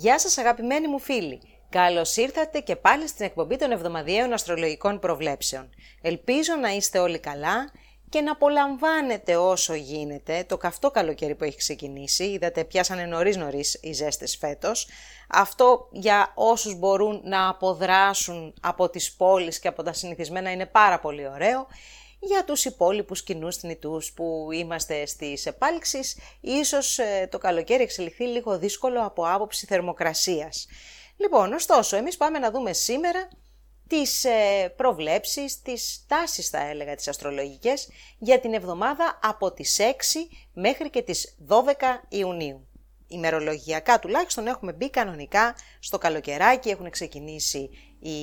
Γεια σας αγαπημένοι μου φίλοι! Καλώς ήρθατε και πάλι στην εκπομπή των εβδομαδιαίων αστρολογικών προβλέψεων. Ελπίζω να είστε όλοι καλά και να απολαμβάνετε όσο γίνεται το καυτό καλοκαίρι που έχει ξεκινήσει. Είδατε πιάσανε νωρίς νωρίς οι ζέστες φέτος. Αυτό για όσους μπορούν να αποδράσουν από τις πόλεις και από τα συνηθισμένα είναι πάρα πολύ ωραίο για τους υπόλοιπους κοινούς θνητούς που είμαστε στις επάλξεις, ίσως ε, το καλοκαίρι εξελιχθεί λίγο δύσκολο από άποψη θερμοκρασίας. Λοιπόν, ωστόσο, εμείς πάμε να δούμε σήμερα τις ε, προβλέψεις, τις τάσεις θα έλεγα τις αστρολογικές για την εβδομάδα από τις 6 μέχρι και τις 12 Ιουνίου. Ημερολογιακά τουλάχιστον έχουμε μπει κανονικά στο καλοκαιράκι, έχουν ξεκινήσει οι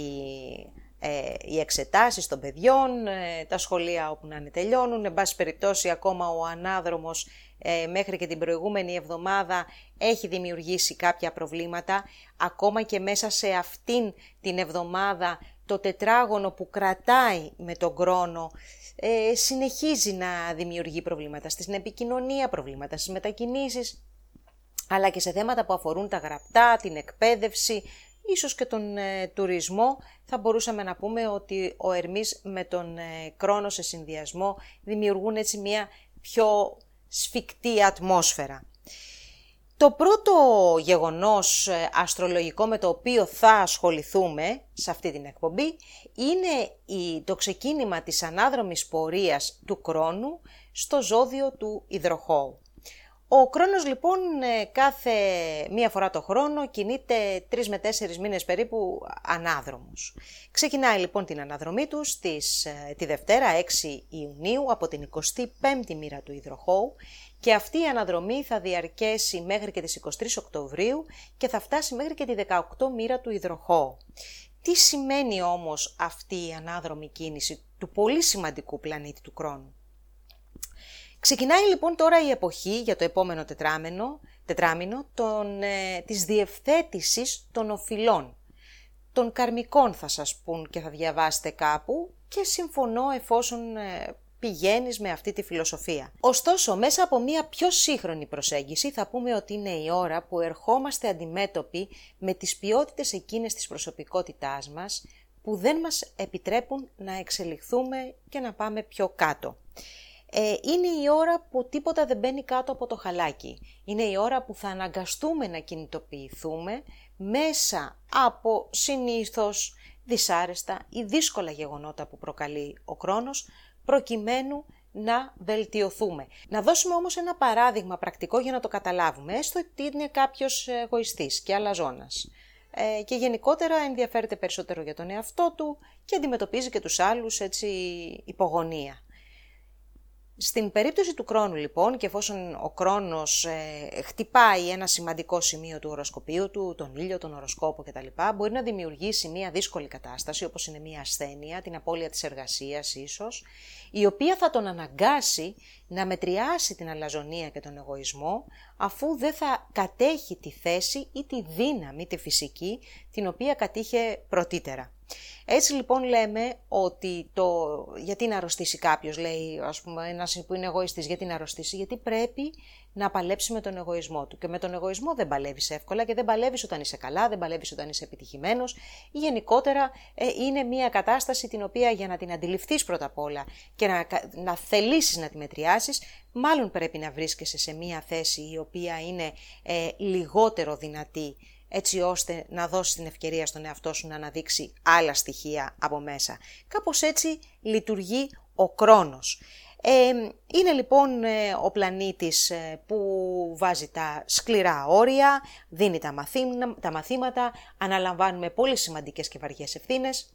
ε, οι εξετάσεις των παιδιών, ε, τα σχολεία όπου να είναι τελειώνουν, εν πάση περιπτώσει ακόμα ο ανάδρομος ε, μέχρι και την προηγούμενη εβδομάδα έχει δημιουργήσει κάποια προβλήματα, ακόμα και μέσα σε αυτήν την εβδομάδα το τετράγωνο που κρατάει με τον χρόνο ε, συνεχίζει να δημιουργεί προβλήματα. Στην επικοινωνία, προβλήματα στις μετακινήσεις, αλλά και σε θέματα που αφορούν τα γραπτά, την εκπαίδευση, ίσως και τον ε, τουρισμό, θα μπορούσαμε να πούμε ότι ο Ερμής με τον ε, Κρόνο σε συνδυασμό δημιουργούν έτσι μια πιο σφιχτή ατμόσφαιρα. Το πρώτο γεγονός ε, αστρολογικό με το οποίο θα ασχοληθούμε σε αυτή την εκπομπή είναι το ξεκίνημα της ανάδρομης πορείας του Κρόνου στο ζώδιο του Ιδροχώου. Ο χρόνος λοιπόν ε, κάθε μία φορά το χρόνο κινείται τρεις με τέσσερις μήνες περίπου ανάδρομος. Ξεκινάει λοιπόν την αναδρομή τους στις, ε, τη Δευτέρα 6 Ιουνίου από την 25η μοίρα του υδροχώου και αυτή η αναδρομή θα διαρκέσει μέχρι και τις 23 Οκτωβρίου και θα φτάσει μέχρι και τη 18 μοίρα του υδροχώου. Τι σημαίνει όμως αυτή η ανάδρομη κίνηση του πολύ σημαντικού πλανήτη του χρόνου; Ξεκινάει λοιπόν τώρα η εποχή για το επόμενο τετράμενο, τετράμινο των, ε, της διευθέτησης των οφειλών. Των καρμικών θα σας πούν και θα διαβάσετε κάπου και συμφωνώ εφόσον ε, πηγαίνεις με αυτή τη φιλοσοφία. Ωστόσο, μέσα από μια πιο σύγχρονη προσέγγιση θα πούμε ότι είναι η ώρα που ερχόμαστε αντιμέτωποι με τις ποιότητες εκείνες της προσωπικότητάς μας που δεν μας επιτρέπουν να εξελιχθούμε και να πάμε πιο κάτω. Ε, είναι η ώρα που τίποτα δεν μπαίνει κάτω από το χαλάκι. Είναι η ώρα που θα αναγκαστούμε να κινητοποιηθούμε μέσα από συνήθως δυσάρεστα ή δύσκολα γεγονότα που προκαλεί ο χρόνος, προκειμένου να βελτιωθούμε. Να δώσουμε όμως ένα παράδειγμα πρακτικό για να το καταλάβουμε, έστω ότι είναι κάποιος εγωιστής και αλαζόνας ε, και γενικότερα ενδιαφέρεται περισσότερο για τον εαυτό του και αντιμετωπίζει και τους άλλους έτσι υπογωνία. Στην περίπτωση του χρόνου λοιπόν και εφόσον ο χρόνος ε, χτυπάει ένα σημαντικό σημείο του οροσκοπίου του, τον ήλιο, τον οροσκόπο κτλ. μπορεί να δημιουργήσει μια δύσκολη κατάσταση όπως είναι μια ασθένεια, την απώλεια της εργασίας ίσως, η οποία θα τον αναγκάσει να μετριάσει την αλαζονία και τον εγωισμό αφού δεν θα κατέχει τη θέση ή τη δύναμη, τη φυσική, την οποία κατήχε πρωτήτερα. Έτσι λοιπόν λέμε ότι το γιατί να αρρωστήσει κάποιος, λέει ας πούμε ένας που είναι εγωιστής, γιατί να αρρωστήσει, γιατί πρέπει να παλέψει με τον εγωισμό του. Και με τον εγωισμό δεν παλεύεις εύκολα και δεν παλεύεις όταν είσαι καλά, δεν παλεύεις όταν είσαι επιτυχημένος. Γενικότερα ε, είναι μια κατάσταση την οποία για να την αντιληφθείς πρώτα απ' όλα και να, να θελήσεις να τη μετριάσεις, μάλλον πρέπει να βρίσκεσαι σε μια θέση η οποία είναι ε, λιγότερο δυνατή έτσι ώστε να δώσει την ευκαιρία στον εαυτό σου να αναδείξει άλλα στοιχεία από μέσα. Κάπως έτσι λειτουργεί ο χρόνος. Ε, είναι λοιπόν ε, ο πλανήτης ε, που βάζει τα σκληρά όρια, δίνει τα, τα μαθήματα, αναλαμβάνουμε πολύ σημαντικές και βαριές ευθύνες.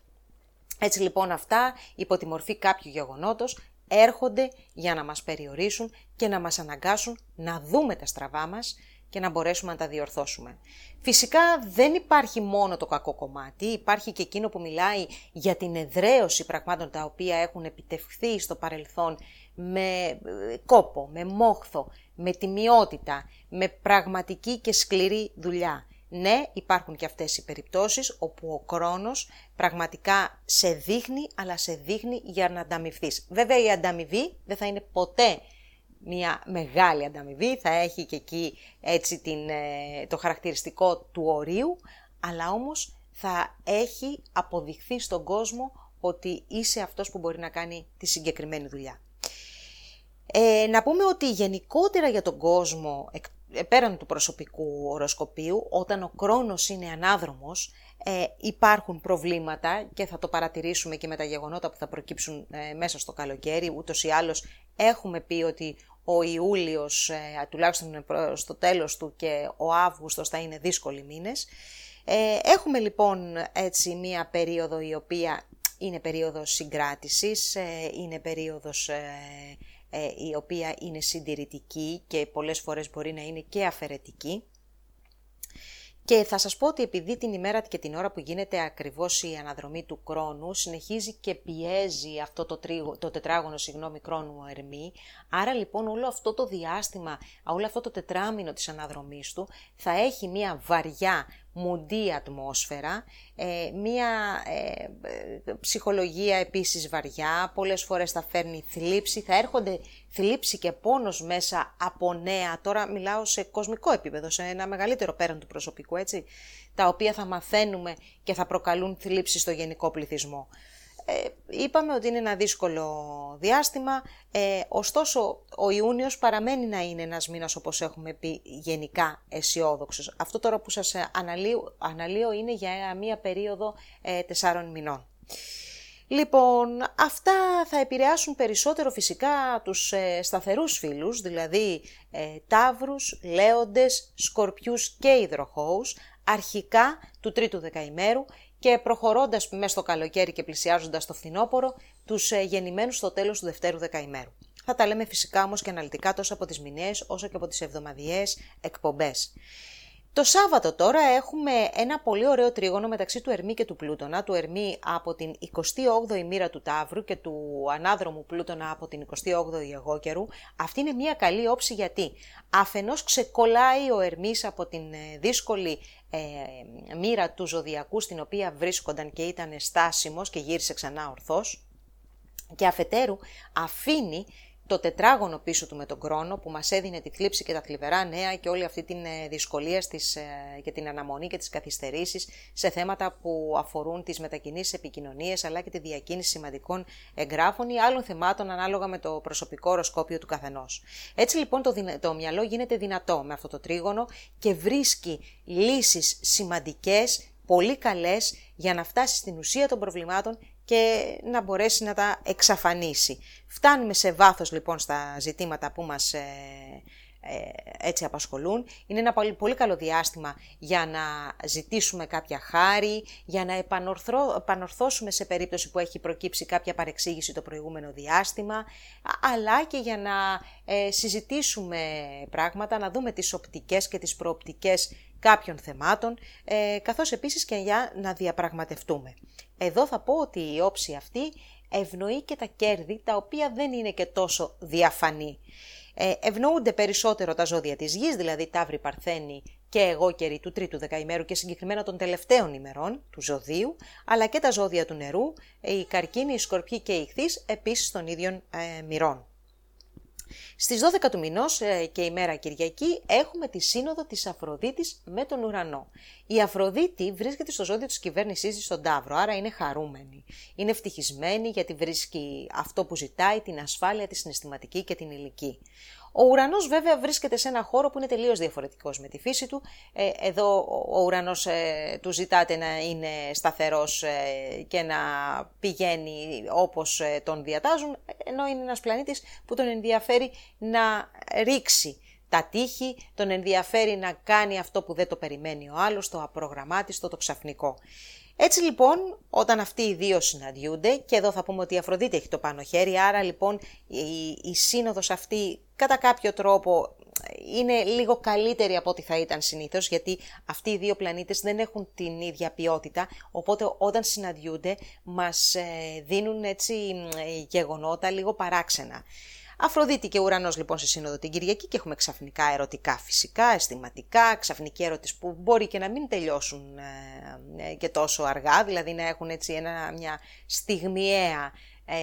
Έτσι λοιπόν αυτά υπό τη μορφή κάποιου γεγονότος έρχονται για να μας περιορίσουν και να μας αναγκάσουν να δούμε τα στραβά μας και να μπορέσουμε να τα διορθώσουμε. Φυσικά δεν υπάρχει μόνο το κακό κομμάτι, υπάρχει και εκείνο που μιλάει για την εδραίωση πραγμάτων τα οποία έχουν επιτευχθεί στο παρελθόν με ε, κόπο, με μόχθο, με τιμιότητα, με πραγματική και σκληρή δουλειά. Ναι, υπάρχουν και αυτές οι περιπτώσεις όπου ο χρόνος πραγματικά σε δείχνει, αλλά σε δείχνει για να ανταμυφθείς. Βέβαια η ανταμοιβή δεν θα είναι ποτέ μια μεγάλη ανταμοιβή, θα έχει και εκεί έτσι την, ε, το χαρακτηριστικό του ορίου, αλλά όμως θα έχει αποδειχθεί στον κόσμο ότι είσαι αυτός που μπορεί να κάνει τη συγκεκριμένη δουλειά. Ε, να πούμε ότι γενικότερα για τον κόσμο, ε, πέραν του προσωπικού οροσκοπίου, όταν ο κρόνος είναι ανάδρομος, ε, υπάρχουν προβλήματα και θα το παρατηρήσουμε και με τα γεγονότα που θα προκύψουν ε, μέσα στο καλοκαίρι. Ούτως ή άλλως έχουμε πει ότι ο Ιούλιος, ε, τουλάχιστον στο τέλος του και ο Αύγουστος θα είναι δύσκολοι μήνες. Ε, έχουμε λοιπόν έτσι μία περίοδο η οποία είναι περίοδος συγκράτησης, είναι περίοδος η οποία είναι συντηρητική και πολλές φορές μπορεί να είναι και αφαιρετική. Και θα σας πω ότι επειδή την ημέρα και την ώρα που γίνεται ακριβώς η αναδρομή του χρόνου συνεχίζει και πιέζει αυτό το, τρίγω, το τετράγωνο συγγνώμη, χρόνου Ερμή, άρα λοιπόν όλο αυτό το διάστημα, όλο αυτό το τετράμινο της αναδρομής του θα έχει μια βαριά μουντή ατμόσφαιρα, ε, μία ε, ε, ψυχολογία επίσης βαριά, πολλές φορές θα φέρνει θλίψη, θα έρχονται θλίψη και πόνος μέσα από νέα, τώρα μιλάω σε κοσμικό επίπεδο, σε ένα μεγαλύτερο πέραν του προσωπικού, έτσι, τα οποία θα μαθαίνουμε και θα προκαλούν θλίψη στο γενικό πληθυσμό. Ε, είπαμε ότι είναι ένα δύσκολο διάστημα, ε, ωστόσο ο Ιούνιος παραμένει να είναι ένας μήνας όπως έχουμε πει γενικά αισιόδοξος. Αυτό τώρα που σας αναλύω, αναλύω είναι για μία περίοδο ε, τεσσάρων μηνών. Λοιπόν, αυτά θα επηρεάσουν περισσότερο φυσικά τους ε, σταθερούς φίλους, δηλαδή ε, τάβρους, λέοντες, σκορπιούς και υδροχώους, αρχικά του τρίτου δεκαημέρου και προχωρώντας μέσα στο καλοκαίρι και πλησιάζοντας το φθινόπωρο, τους ε, γεννημένους στο τέλος του δευτέρου δεκαημέρου. Θα τα λέμε φυσικά όμως και αναλυτικά τόσο από τις μηνιαίες όσο και από τις εβδομαδιαίες εκπομπές. Το Σάββατο τώρα έχουμε ένα πολύ ωραίο τρίγωνο μεταξύ του Ερμή και του Πλούτονα, του Ερμή από την 28η μοίρα του Ταύρου και του ανάδρομου Πλούτονα από την 28η Αιγόκερου. Αυτή είναι μια καλή όψη γιατί αφενός ξεκολλάει ο Ερμής από την ε, δύσκολη ε, μοίρα του ζωδιακού στην οποία βρίσκονταν και ήταν στάσιμος και γύρισε ξανά ορθός και αφετέρου αφήνει το τετράγωνο πίσω του με τον χρόνο που μας έδινε τη θλίψη και τα θλιβερά νέα και όλη αυτή την ε, δυσκολία στις, ε, και την αναμονή και τις καθυστερήσεις σε θέματα που αφορούν τις μετακινήσεις επικοινωνίες αλλά και τη διακίνηση σημαντικών εγγράφων ή άλλων θεμάτων ανάλογα με το προσωπικό οροσκόπιο του καθενός. Έτσι λοιπόν το, το μυαλό γίνεται δυνατό με αυτό το τρίγωνο και βρίσκει λύσεις σημαντικές πολύ καλές για να φτάσει στην ουσία των προβλημάτων και να μπορέσει να τα εξαφανίσει. Φτάνουμε σε βάθος λοιπόν στα ζητήματα που μας ε, ε, έτσι απασχολούν. Είναι ένα πολύ, πολύ καλό διάστημα για να ζητήσουμε κάποια χάρη, για να επανορθώσουμε σε περίπτωση που έχει προκύψει κάποια παρεξήγηση το προηγούμενο διάστημα, αλλά και για να ε, συζητήσουμε πράγματα, να δούμε τις οπτικές και τις προοπτικές κάποιων θεμάτων, ε, καθώς επίσης και για να διαπραγματευτούμε. Εδώ θα πω ότι η όψη αυτή ευνοεί και τα κέρδη, τα οποία δεν είναι και τόσο διαφανή. Ε, ευνοούνται περισσότερο τα ζώδια της γης, δηλαδή Ταύρη Παρθένη και εγώ καιρή του τρίτου δεκαημέρου και συγκεκριμένα των τελευταίων ημερών του ζωδίου, αλλά και τα ζώδια του νερού, η καρκίνη, η σκορπιή και η χθής, επίσης των ίδιων ε, μοιρών. Στις 12 του μηνός ε, και ημέρα Κυριακή έχουμε τη σύνοδο της Αφροδίτης με τον ουρανό. Η Αφροδίτη βρίσκεται στο ζώδιο της κυβέρνησής της στον Ταύρο, άρα είναι χαρούμενη. Είναι ευτυχισμένη γιατί βρίσκει αυτό που ζητάει, την ασφάλεια, τη συναισθηματική και την ηλική. Ο ουρανός βέβαια βρίσκεται σε ένα χώρο που είναι τελείως διαφορετικός με τη φύση του. Ε, εδώ ο ουρανός ε, του ζητάτε να είναι σταθερός ε, και να πηγαίνει όπως τον διατάζουν, ενώ είναι ένας πλανήτης που τον ενδιαφέρει να ρίξει τα τείχη, τον ενδιαφέρει να κάνει αυτό που δεν το περιμένει ο άλλος, το απρογραμμάτιστο, το ξαφνικό. Έτσι λοιπόν, όταν αυτοί οι δύο συναντιούνται, και εδώ θα πούμε ότι η Αφροδίτη έχει το πάνω χέρι, άρα λοιπόν η, η σύνοδος αυτή κατά κάποιο τρόπο είναι λίγο καλύτερη από ό,τι θα ήταν συνήθως, γιατί αυτοί οι δύο πλανήτες δεν έχουν την ίδια ποιότητα, οπότε όταν συναντιούνται μας ε, δίνουν έτσι γεγονότα λίγο παράξενα. Αφροδίτη και ουρανός λοιπόν σε σύνοδο την Κυριακή και έχουμε ξαφνικά ερωτικά φυσικά, αισθηματικά, ξαφνική έρωτη που μπορεί και να μην τελειώσουν ε, ε, και τόσο αργά, δηλαδή να έχουν έτσι ένα, μια στιγμιαία ε,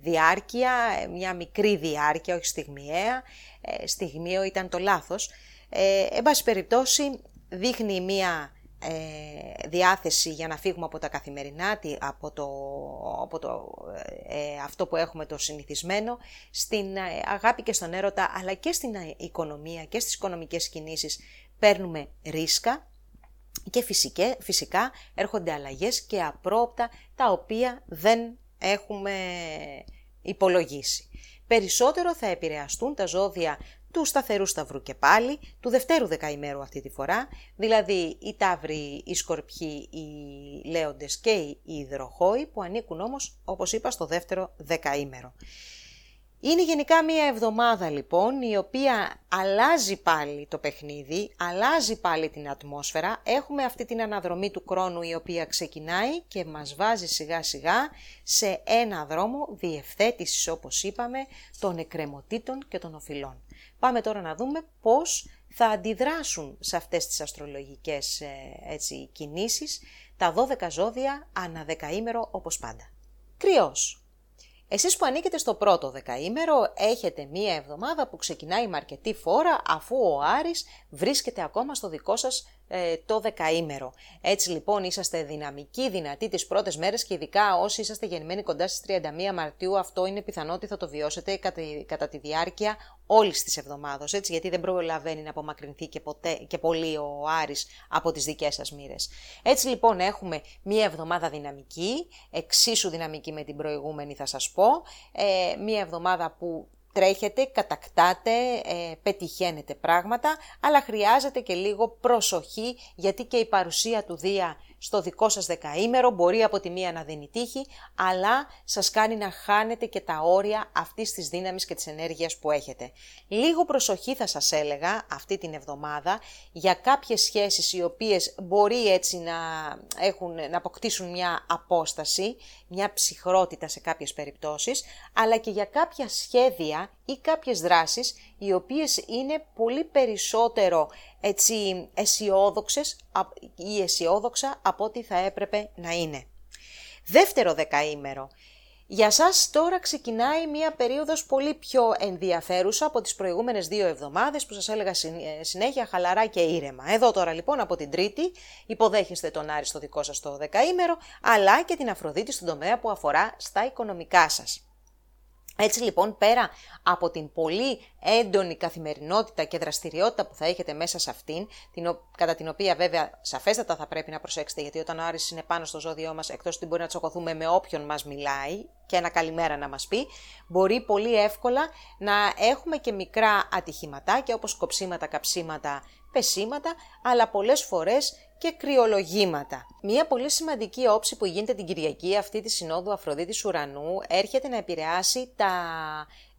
διάρκεια, μια μικρή διάρκεια, όχι στιγμιαία, ε, στιγμίο ήταν το λάθος. Ε, εν πάση περιπτώσει δείχνει μια ε, διάθεση για να φύγουμε από τα καθημερινά, από, το, από το, ε, αυτό που έχουμε το συνηθισμένο, στην ε, αγάπη και στον έρωτα, αλλά και στην οικονομία και στις οικονομικές κινήσεις παίρνουμε ρίσκα και φυσικά, φυσικά έρχονται αλλαγές και απρόπτα τα οποία δεν έχουμε υπολογίσει. Περισσότερο θα επηρεαστούν τα ζώδια του σταθερού σταυρού και πάλι, του δευτέρου δεκαημέρου αυτή τη φορά, δηλαδή οι ταύροι, οι σκορπιοί, οι λέοντες και οι υδροχόοι που ανήκουν όμως, όπως είπα, στο δεύτερο δεκαήμερο. Είναι γενικά μία εβδομάδα λοιπόν η οποία αλλάζει πάλι το παιχνίδι, αλλάζει πάλι την ατμόσφαιρα. Έχουμε αυτή την αναδρομή του χρόνου η οποία ξεκινάει και μας βάζει σιγά σιγά σε ένα δρόμο διευθέτησης όπως είπαμε των εκκρεμωτήτων και των οφειλών. Πάμε τώρα να δούμε πώς θα αντιδράσουν σε αυτές τις αστρολογικές ε, έτσι, κινήσεις τα 12 ζώδια ανά δεκαήμερο όπως πάντα. Κρυός. Εσείς που ανήκετε στο πρώτο δεκαήμερο έχετε μία εβδομάδα που ξεκινάει με αρκετή φόρα αφού ο Άρης βρίσκεται ακόμα στο δικό σας ε, το δεκαήμερο. Έτσι λοιπόν είσαστε δυναμικοί, δυνατοί τις πρώτες μέρες και ειδικά όσοι είσαστε γεννημένοι κοντά στις 31 Μαρτίου αυτό είναι πιθανό ότι θα το βιώσετε κατά, κατά τη διάρκεια όλης της εβδομάδας. Έτσι, γιατί δεν προλαβαίνει να απομακρυνθεί και, ποτέ, και πολύ ο Άρης από τις δικές σας μοίρες. Έτσι λοιπόν έχουμε μία εβδομάδα δυναμική, εξίσου δυναμική με την προηγούμενη θα σας πω, ε, μία εβδομάδα που τρέχετε, κατακτάτε, ε, πετυχαίνετε πράγματα, αλλά χρειάζεται και λίγο προσοχή γιατί και η παρουσία του Δία στο δικό σας δεκαήμερο μπορεί από τη μία να δίνει τύχη, αλλά σας κάνει να χάνετε και τα όρια αυτής της δύναμης και της ενέργειας που έχετε. Λίγο προσοχή θα σας έλεγα αυτή την εβδομάδα για κάποιες σχέσεις οι οποίες μπορεί έτσι να, έχουν, να αποκτήσουν μια απόσταση, μια ψυχρότητα σε κάποιες περιπτώσεις, αλλά και για κάποια σχέδια ή κάποιες δράσεις οι οποίες είναι πολύ περισσότερο έτσι αισιόδοξες ή αισιόδοξα από ό,τι θα έπρεπε να είναι. Δεύτερο δεκαήμερο. Για σας τώρα ξεκινάει μία περίοδος πολύ πιο ενδιαφέρουσα από τις προηγούμενες δύο εβδομάδες που σας έλεγα ε, συνέχεια χαλαρά και ήρεμα. Εδώ τώρα λοιπόν από την Τρίτη υποδέχεστε τον Άρη στο δικό σας το δεκαήμερο αλλά και την Αφροδίτη στον τομέα που αφορά στα οικονομικά σας. Έτσι λοιπόν πέρα από την πολύ έντονη καθημερινότητα και δραστηριότητα που θα έχετε μέσα σε αυτήν, την, κατά την οποία βέβαια σαφέστατα θα πρέπει να προσέξετε γιατί όταν ο Άρης είναι πάνω στο ζώδιό μας εκτός ότι μπορεί να τσοκωθούμε με όποιον μας μιλάει και ένα καλημέρα να μας πει, μπορεί πολύ εύκολα να έχουμε και μικρά ατυχηματάκια όπως κοψίματα, καψίματα, πεσίματα, αλλά πολλές φορές και κρυολογήματα. Μία πολύ σημαντική όψη που γίνεται την Κυριακή αυτή τη Συνόδου Αφροδίτης Ουρανού έρχεται να επηρεάσει τα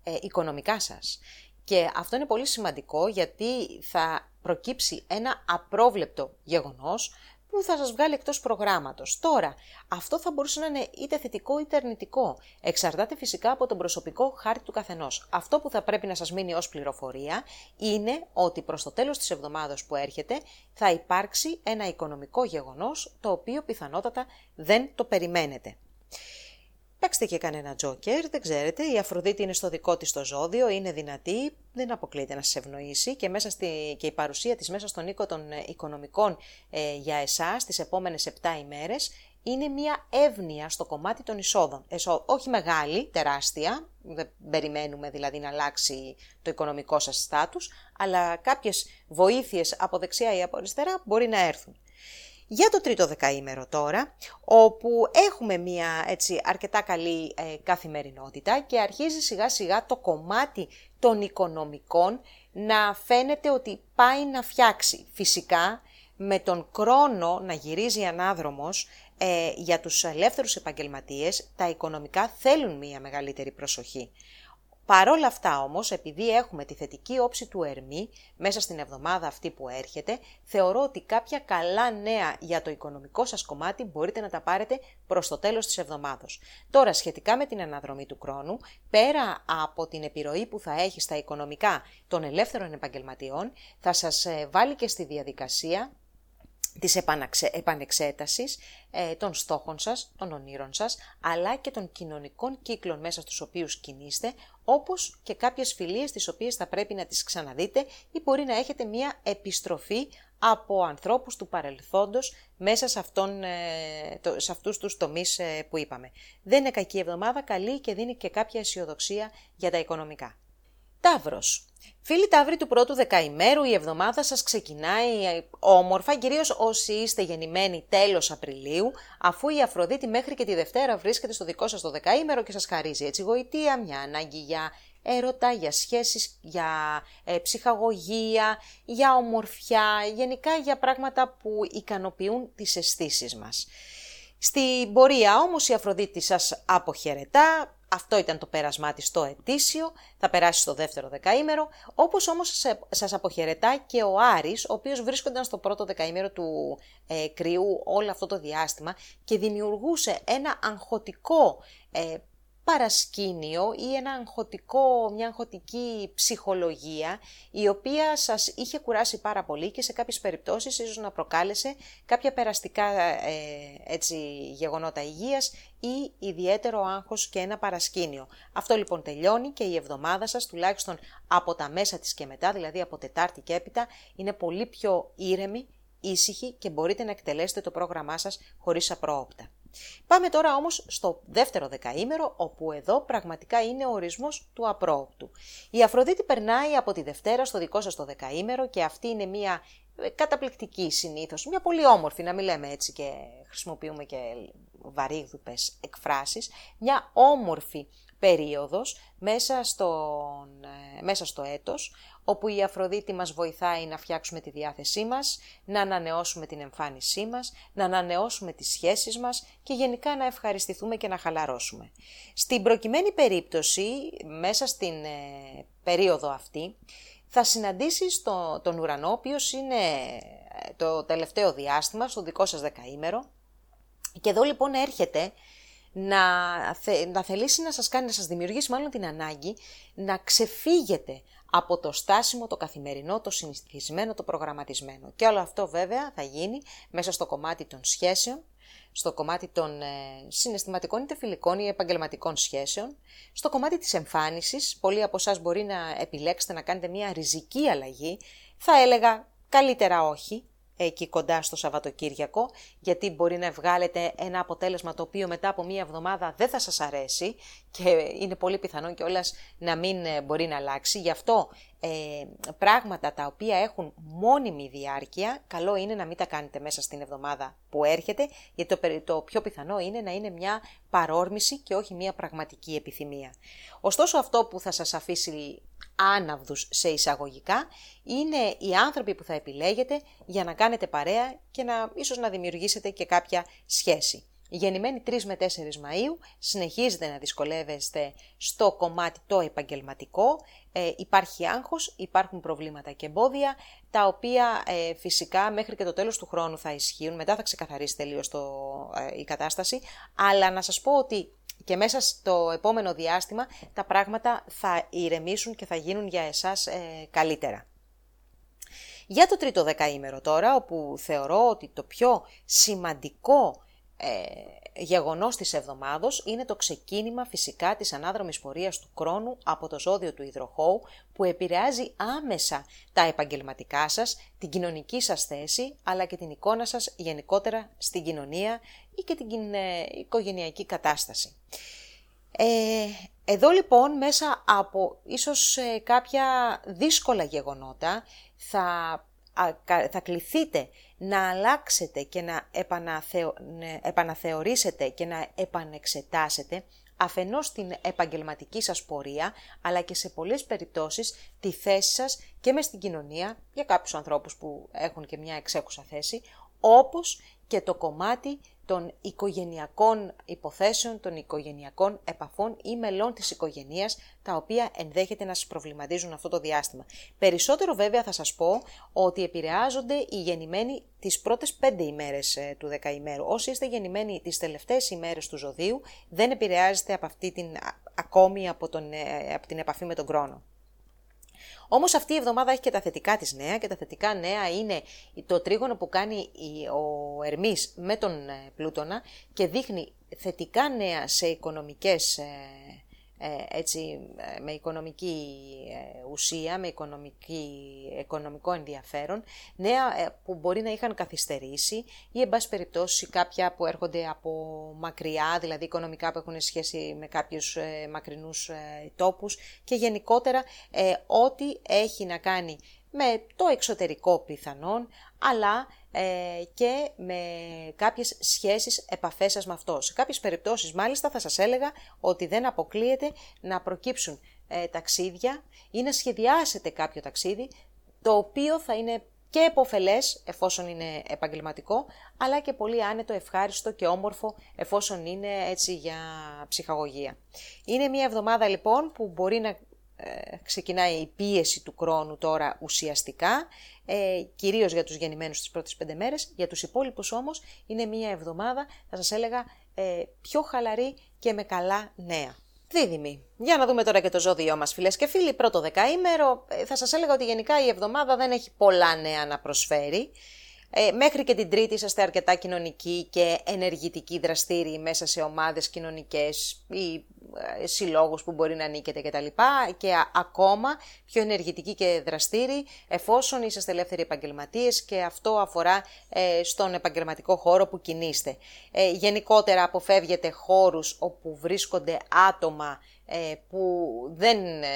ε, οικονομικά σας. Και αυτό είναι πολύ σημαντικό γιατί θα προκύψει ένα απρόβλεπτο γεγονός που θα σας βγάλει εκτός προγράμματος. Τώρα, αυτό θα μπορούσε να είναι είτε θετικό είτε αρνητικό. Εξαρτάται φυσικά από τον προσωπικό χάρτη του καθενός. Αυτό που θα πρέπει να σας μείνει ως πληροφορία είναι ότι προς το τέλος της εβδομάδας που έρχεται θα υπάρξει ένα οικονομικό γεγονός το οποίο πιθανότατα δεν το περιμένετε. Παίξτε και κανένα τζόκερ, δεν ξέρετε, η Αφροδίτη είναι στο δικό της το ζώδιο, είναι δυνατή, δεν αποκλείεται να σας ευνοήσει. Και, μέσα στη, και η παρουσία της μέσα στον οίκο των ε, οικονομικών ε, για εσάς τις επόμενες 7 ημέρες είναι μια εύνοια στο κομμάτι των εισόδων. Εσώ, όχι μεγάλη, τεράστια, δεν περιμένουμε δηλαδή να αλλάξει το οικονομικό σας στάτους, αλλά κάποιες βοήθειες από δεξιά ή από αριστερά μπορεί να έρθουν για το τρίτο δεκαήμερο τώρα, όπου έχουμε μια έτσι αρκετά καλή ε, καθημερινότητα και αρχίζει σιγά σιγά το κομμάτι των οικονομικών να φαίνεται ότι πάει να φτιάξει. Φυσικά με τον κρόνο να γυρίζει ανάδρομος ε, για τους ελεύθερους επαγγελματίες, τα οικονομικά θέλουν μια μεγαλύτερη προσοχή. Παρόλα αυτά όμως, επειδή έχουμε τη θετική όψη του Ερμή μέσα στην εβδομάδα αυτή που έρχεται, θεωρώ ότι κάποια καλά νέα για το οικονομικό σας κομμάτι μπορείτε να τα πάρετε προς το τέλος της εβδομάδος. Τώρα, σχετικά με την αναδρομή του χρόνου, πέρα από την επιρροή που θα έχει στα οικονομικά των ελεύθερων επαγγελματιών, θα σας ε, βάλει και στη διαδικασία της επανεξέτασης ε, των στόχων σας, των ονείρων σας, αλλά και των κοινωνικών κύκλων μέσα στους οποίους κινείστε, όπως και κάποιες φιλίες τις οποίες θα πρέπει να τις ξαναδείτε ή μπορεί να έχετε μία επιστροφή από ανθρώπους του παρελθόντος μέσα σε, αυτόν, ε, σε αυτούς τους τομείς ε, που είπαμε. Δεν είναι κακή εβδομάδα, καλή και δίνει και κάποια αισιοδοξία για τα οικονομικά. Ταύρος. Φίλοι Ταύροι του πρώτου δεκαημέρου, η εβδομάδα σας ξεκινάει ε, όμορφα, κυρίως όσοι είστε γεννημένοι τέλος Απριλίου, αφού η Αφροδίτη μέχρι και τη Δευτέρα βρίσκεται στο δικό σας το δεκαήμερο και σας χαρίζει έτσι γοητεία, μια ανάγκη για έρωτα, για σχέσεις, για ε, ψυχαγωγία, για ομορφιά, γενικά για πράγματα που ικανοποιούν τις αισθήσεις μας. Στην πορεία όμως η Αφροδίτη σας αποχαιρετά, αυτό ήταν το πέρασμά της στο ετήσιο, θα περάσει στο δεύτερο δεκαήμερο, όπως όμως σας αποχαιρετά και ο Άρης, ο οποίος βρίσκονταν στο πρώτο δεκαήμερο του ε, κρυού όλο αυτό το διάστημα και δημιουργούσε ένα αγχωτικό ε, παρασκήνιο ή ένα αγχωτικό, μια αγχωτική ψυχολογία η οποία σας είχε κουράσει πάρα πολύ και σε κάποιες περιπτώσεις ίσως να προκάλεσε κάποια περαστικά ε, έτσι, γεγονότα υγείας ή ιδιαίτερο άγχος και ένα παρασκήνιο. Αυτό λοιπόν τελειώνει και η εβδομάδα σας τουλάχιστον από τα μέσα της και μετά, δηλαδή από Τετάρτη και έπειτα, είναι πολύ πιο ήρεμη, ήσυχη και μπορείτε να εκτελέσετε το πρόγραμμά σας χωρίς απρόοπτα. Πάμε τώρα όμως στο δεύτερο δεκαήμερο, όπου εδώ πραγματικά είναι ο ορισμός του απρόοπτου. Η Αφροδίτη περνάει από τη Δευτέρα στο δικό σας το δεκαήμερο και αυτή είναι μια ε, καταπληκτική συνήθως, μια πολύ όμορφη, να μην λέμε έτσι και χρησιμοποιούμε και βαρύγδουπες εκφράσεις, μια όμορφη περίοδος μέσα, στον, ε, μέσα στο έτος, όπου η Αφροδίτη μας βοηθάει να φτιάξουμε τη διάθεσή μας, να ανανεώσουμε την εμφάνισή μας, να ανανεώσουμε τις σχέσεις μας και γενικά να ευχαριστηθούμε και να χαλαρώσουμε. Στην προκειμένη περίπτωση, μέσα στην ε, περίοδο αυτή, θα συναντήσεις το, τον ουρανό, ο είναι ε, το τελευταίο διάστημα, στο δικό σας δεκαήμερο, και εδώ λοιπόν έρχεται να, να θελήσει να σας κάνει, να σας δημιουργήσει μάλλον την ανάγκη να ξεφύγετε από το στάσιμο, το καθημερινό, το συνηθισμένο, το προγραμματισμένο. Και όλο αυτό βέβαια θα γίνει μέσα στο κομμάτι των σχέσεων, στο κομμάτι των ε, συναισθηματικών είτε φιλικών ή επαγγελματικών σχέσεων, στο κομμάτι της εμφάνισης, πολλοί από εσάς μπορεί να επιλέξετε να κάνετε μια ριζική αλλαγή, θα έλεγα καλύτερα όχι, εκεί κοντά στο Σαββατοκύριακο, γιατί μπορεί να βγάλετε ένα αποτέλεσμα το οποίο μετά από μία εβδομάδα δεν θα σας αρέσει και είναι πολύ πιθανό κιόλας να μην ε, μπορεί να αλλάξει. Γι' αυτό ε, πράγματα τα οποία έχουν μόνιμη διάρκεια, καλό είναι να μην τα κάνετε μέσα στην εβδομάδα που έρχεται, γιατί το, το πιο πιθανό είναι να είναι μια παρόρμηση και όχι μια πραγματική επιθυμία. Ωστόσο αυτό που θα σας αφήσει άναυδους σε εισαγωγικά είναι οι άνθρωποι που θα επιλέγετε για να κάνετε παρέα και να ίσως να δημιουργήσετε και κάποια σχέση. Γεννημένοι 3 με 4 Μαΐου συνεχίζετε να δυσκολεύεστε στο κομμάτι το επαγγελματικό, ε, υπάρχει άγχος, υπάρχουν προβλήματα και εμπόδια, τα οποία ε, φυσικά μέχρι και το τέλος του χρόνου θα ισχύουν, μετά θα ξεκαθαρίσει τελείως το, ε, η κατάσταση, αλλά να σας πω ότι και μέσα στο επόμενο διάστημα τα πράγματα θα ηρεμήσουν και θα γίνουν για εσάς ε, καλύτερα. Για το τρίτο δεκαήμερο τώρα, όπου θεωρώ ότι το πιο σημαντικό ε, γεγονός της εβδομάδος είναι το ξεκίνημα φυσικά της ανάδρομης πορείας του χρόνου από το ζώδιο του υδροχώου που επηρεάζει άμεσα τα επαγγελματικά σας, την κοινωνική σας θέση αλλά και την εικόνα σας γενικότερα στην κοινωνία ή και την ε, οικογενειακή κατάσταση. Ε, εδώ λοιπόν μέσα από ίσως ε, κάποια δύσκολα γεγονότα θα, θα κληθείτε να αλλάξετε και να επαναθεωρήσετε και να επανεξετάσετε αφενός την επαγγελματική σας πορεία, αλλά και σε πολλές περιπτώσεις τη θέση σας και μες στην κοινωνία, για κάποιους ανθρώπους που έχουν και μια εξέχουσα θέση, όπως και το κομμάτι των οικογενειακών υποθέσεων, των οικογενειακών επαφών ή μελών της οικογενείας, τα οποία ενδέχεται να σας προβληματίζουν αυτό το διάστημα. Περισσότερο βέβαια θα σας πω ότι επηρεάζονται οι γεννημένοι τις πρώτες πέντε ημέρες ε, του δεκαημέρου. Όσοι είστε γεννημένοι τις τελευταίες ημέρες του ζωδίου, δεν επηρεάζεται από αυτή την, ακόμη από, τον, ε, από την επαφή με τον χρόνο. Όμως αυτή η εβδομάδα έχει και τα θετικά της νέα και τα θετικά νέα είναι το τρίγωνο που κάνει ο Ερμής με τον ε, Πλούτονα και δείχνει θετικά νέα σε οικονομικές ε, ε, έτσι, ε, με οικονομική ε, ουσία, με οικονομική, οικονομικό ενδιαφέρον, νέα που μπορεί να είχαν καθυστερήσει ή εν πάση περιπτώσει κάποια που έρχονται από μακριά, δηλαδή οικονομικά που έχουν σχέση με κάποιους μακρινούς τόπους και γενικότερα ό,τι έχει να κάνει με το εξωτερικό πιθανόν, αλλά ε, και με κάποιες σχέσεις, επαφές σας με αυτό. Σε κάποιες περιπτώσεις μάλιστα θα σας έλεγα ότι δεν αποκλείεται να προκύψουν ε, ταξίδια ή να σχεδιάσετε κάποιο ταξίδι το οποίο θα είναι και εποφελές εφόσον είναι επαγγελματικό, αλλά και πολύ άνετο, ευχάριστο και όμορφο εφόσον είναι έτσι για ψυχαγωγία. Είναι μια εβδομάδα λοιπόν που μπορεί να ε, ξεκινάει η πίεση του χρόνου τώρα ουσιαστικά, ε, κυρίως για τους γεννημένους τις πρώτες πέντε μέρες, για τους υπόλοιπους όμως είναι μία εβδομάδα, θα σας έλεγα, ε, πιο χαλαρή και με καλά νέα. Δίδυμη. Για να δούμε τώρα και το ζώδιό μας φίλες και φίλοι. Πρώτο δεκαήμερο, ε, θα σας έλεγα ότι γενικά η εβδομάδα δεν έχει πολλά νέα να προσφέρει. Ε, μέχρι και την Τρίτη είσαστε αρκετά κοινωνικοί και ενεργητικοί δραστήριοι μέσα σε ομάδες κοινωνικές ή ε, συλλόγους που μπορεί να ανήκετε κτλ. Και, και ακόμα πιο ενεργητικοί και δραστήριοι εφόσον είσαστε ελεύθεροι επαγγελματίες και αυτό αφορά ε, στον επαγγελματικό χώρο που κινείστε. Ε, γενικότερα αποφεύγετε χώρους όπου βρίσκονται άτομα ε, που δεν ε,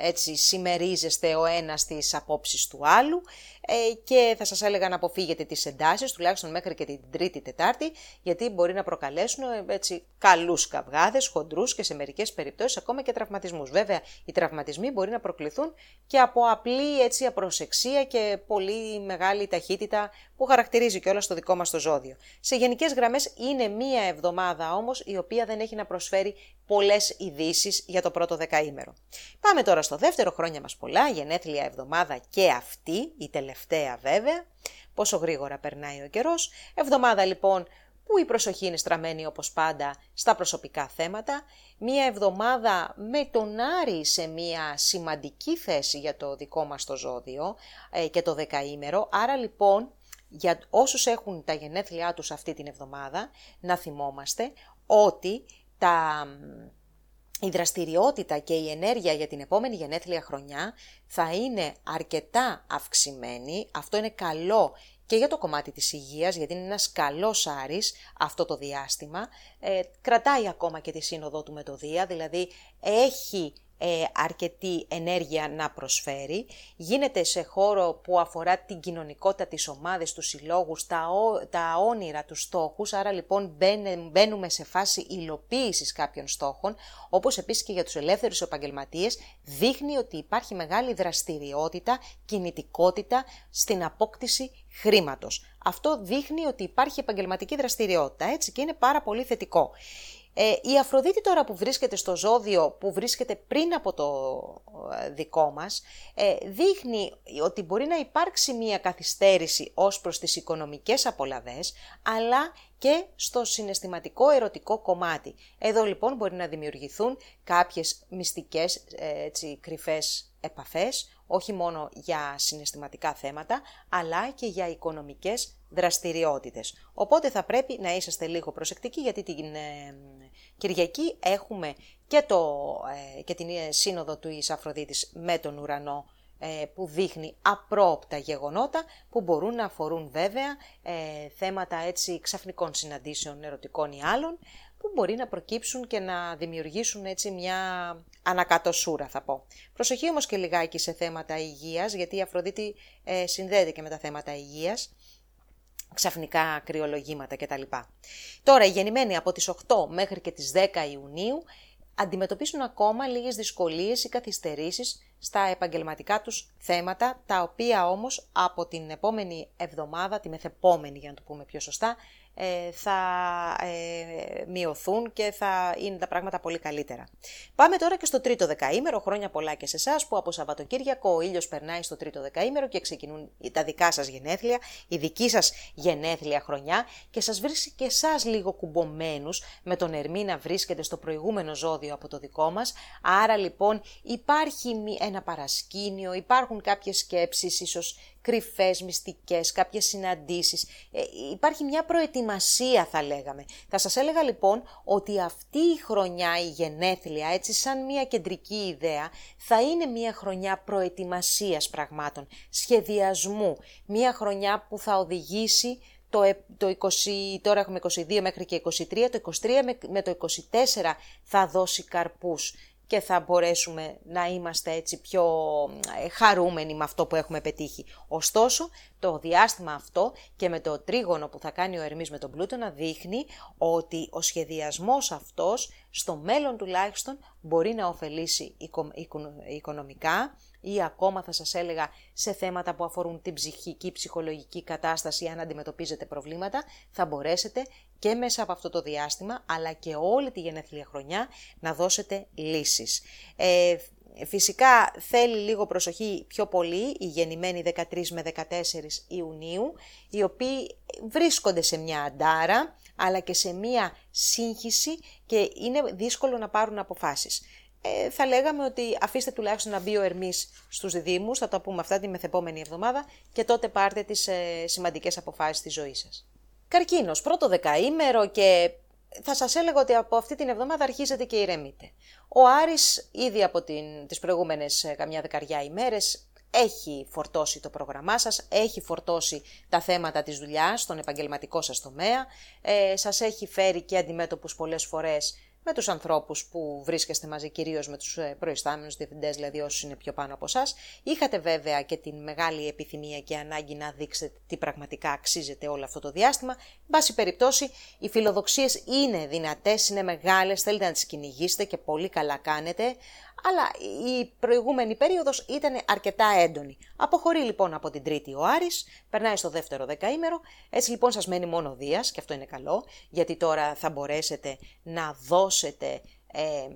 έτσι συμμερίζεστε ο ένας τις απόψεις του άλλου ε, και θα σας έλεγα να αποφύγετε τις εντάσεις, τουλάχιστον μέχρι και την τρίτη τετάρτη, γιατί μπορεί να προκαλέσουν έτσι καλούς καυγάδες, χοντρούς και σε μερικές περιπτώσεις ακόμα και τραυματισμούς. Βέβαια, οι τραυματισμοί μπορεί να προκληθούν και από απλή έτσι απροσεξία και πολύ μεγάλη ταχύτητα που χαρακτηρίζει και όλα στο δικό μας το ζώδιο. Σε γενικές γραμμές είναι μία εβδομάδα όμως η οποία δεν έχει να προσφέρει πολλές ειδήσεις για το πρώτο δεκαήμερο. Πάμε τώρα στο δεύτερο χρόνια μας πολλά, γενέθλια εβδομάδα και αυτή, η τελευταία βέβαια, πόσο γρήγορα περνάει ο καιρός. Εβδομάδα λοιπόν που η προσοχή είναι στραμμένη όπως πάντα στα προσωπικά θέματα, μία εβδομάδα με τον Άρη σε μία σημαντική θέση για το δικό μας το ζώδιο ε, και το δεκαήμερο, άρα λοιπόν για όσους έχουν τα γενέθλιά τους αυτή την εβδομάδα, να θυμόμαστε ότι τα, η δραστηριότητα και η ενέργεια για την επόμενη γενέθλια χρονιά θα είναι αρκετά αυξημένη. Αυτό είναι καλό και για το κομμάτι της υγείας, γιατί είναι ένας καλός άρης αυτό το διάστημα. Ε, κρατάει ακόμα και τη σύνοδό του με το Δία, δηλαδή έχει ε, αρκετή ενέργεια να προσφέρει. Γίνεται σε χώρο που αφορά την κοινωνικότητα της ομάδες, τους συλλόγους, τα, τα όνειρα, τους στόχους, άρα λοιπόν μπαίνουμε σε φάση υλοποίησης κάποιων στόχων, όπως επίσης και για τους ελεύθερους επαγγελματίες, δείχνει ότι υπάρχει μεγάλη δραστηριότητα, κινητικότητα στην απόκτηση χρήματος. Αυτό δείχνει ότι υπάρχει επαγγελματική δραστηριότητα, έτσι, και είναι πάρα πολύ θετικό. Ε, η Αφροδίτη τώρα που βρίσκεται στο ζώδιο, που βρίσκεται πριν από το ε, δικό μας, ε, δείχνει ότι μπορεί να υπάρξει μία καθυστέρηση ως προς τις οικονομικές απολαβές, αλλά και στο συναισθηματικό ερωτικό κομμάτι. Εδώ λοιπόν μπορεί να δημιουργηθούν κάποιες μυστικές έτσι, κρυφές επαφές, όχι μόνο για συναισθηματικά θέματα, αλλά και για οικονομικές δραστηριότητες. Οπότε θα πρέπει να είσαστε λίγο προσεκτικοί γιατί την ε, Κυριακή έχουμε και, το, ε, και την ε, σύνοδο του Ις με τον ουρανό που δείχνει απρόπτα γεγονότα που μπορούν να αφορούν βέβαια θέματα έτσι ξαφνικών συναντήσεων ερωτικών ή άλλων που μπορεί να προκύψουν και να δημιουργήσουν έτσι μια ανακατοσούρα θα πω. Προσοχή όμως και λιγάκι σε θέματα υγείας, γιατί η Αφροδίτη ε, συνδέεται και με τα θέματα υγείας, ξαφνικά κρυολογήματα κτλ. Τώρα οι γεννημένοι από τις 8 μέχρι και τις 10 Ιουνίου αντιμετωπίσουν ακόμα λίγες δυσκολίες ή καθυστερήσεις στα επαγγελματικά τους θέματα, τα οποία όμως από την επόμενη εβδομάδα, τη μεθεπόμενη για να το πούμε πιο σωστά, ε, θα ε, μειωθούν και θα είναι τα πράγματα πολύ καλύτερα. Πάμε τώρα και στο τρίτο δεκαήμερο, χρόνια πολλά και σε εσάς που από Σαββατοκύριακο ο ήλιος περνάει στο τρίτο δεκαήμερο και ξεκινούν τα δικά σας γενέθλια, η δική σας γενέθλια χρονιά και σας βρίσκει και εσάς λίγο κουμπωμένους με τον Ερμή να βρίσκεται στο προηγούμενο ζώδιο από το δικό μας. Άρα λοιπόν υπάρχει ένα παρασκήνιο, υπάρχουν κάποιες σκέψεις, ίσως κρυφές, μυστικές, κάποιες συναντήσεις. Ε, υπάρχει μια προετοιμασία θα λέγαμε. Θα σας έλεγα λοιπόν ότι αυτή η χρονιά, η γενέθλια, έτσι σαν μια κεντρική ιδέα, θα είναι μια χρονιά προετοιμασίας πραγμάτων, σχεδιασμού, μια χρονιά που θα οδηγήσει το, το 20, τώρα έχουμε 22 μέχρι και 23, το 23 με το 24 θα δώσει καρπούς και θα μπορέσουμε να είμαστε έτσι πιο ε, χαρούμενοι με αυτό που έχουμε πετύχει. Ωστόσο, το διάστημα αυτό και με το τρίγωνο που θα κάνει ο Ερμής με τον Πλούτονα δείχνει ότι ο σχεδιασμός αυτός στο μέλλον τουλάχιστον μπορεί να ωφελήσει οικονομικά ή ακόμα θα σας έλεγα σε θέματα που αφορούν την ψυχική, ψυχολογική κατάσταση αν αντιμετωπίζετε προβλήματα, θα μπορέσετε και μέσα από αυτό το διάστημα αλλά και όλη τη γενέθλια χρονιά να δώσετε λύσεις. Ε, Φυσικά θέλει λίγο προσοχή πιο πολύ οι γεννημένοι 13 με 14 Ιουνίου, οι οποίοι βρίσκονται σε μια αντάρα, αλλά και σε μια σύγχυση και είναι δύσκολο να πάρουν αποφάσεις. Ε, θα λέγαμε ότι αφήστε τουλάχιστον να μπει ο Ερμής στους διδήμους, θα το πούμε αυτά τη μεθεπόμενη εβδομάδα και τότε πάρτε τις ε, σημαντικές αποφάσεις στη ζωή σας. Καρκίνος, πρώτο δεκαήμερο και θα σας έλεγα ότι από αυτή την εβδομάδα αρχίζετε και ηρεμείτε. Ο Άρης ήδη από την, τις προηγούμενες ε, καμιά δεκαριά ημέρες έχει φορτώσει το πρόγραμμά σας, έχει φορτώσει τα θέματα της δουλειάς στον επαγγελματικό σας τομέα, ε, σας έχει φέρει και αντιμέτωπους πολλές φορές με τους ανθρώπους που βρίσκεστε μαζί, κυρίως με τους ε, προϊστάμενους διευθυντές, δηλαδή όσους είναι πιο πάνω από εσάς. Είχατε βέβαια και την μεγάλη επιθυμία και ανάγκη να δείξετε τι πραγματικά αξίζεται όλο αυτό το διάστημα. Βάση περιπτώσει, οι φιλοδοξίες είναι δυνατές, είναι μεγάλες, θέλετε να τις κυνηγήσετε και πολύ καλά κάνετε, αλλά η προηγούμενη περίοδος ήταν αρκετά έντονη. Αποχωρεί λοιπόν από την τρίτη ο Άρης, περνάει στο δεύτερο δεκαήμερο, έτσι λοιπόν σας μένει μόνο Δίας και αυτό είναι καλό, γιατί τώρα θα μπορέσετε να δώσετε ε,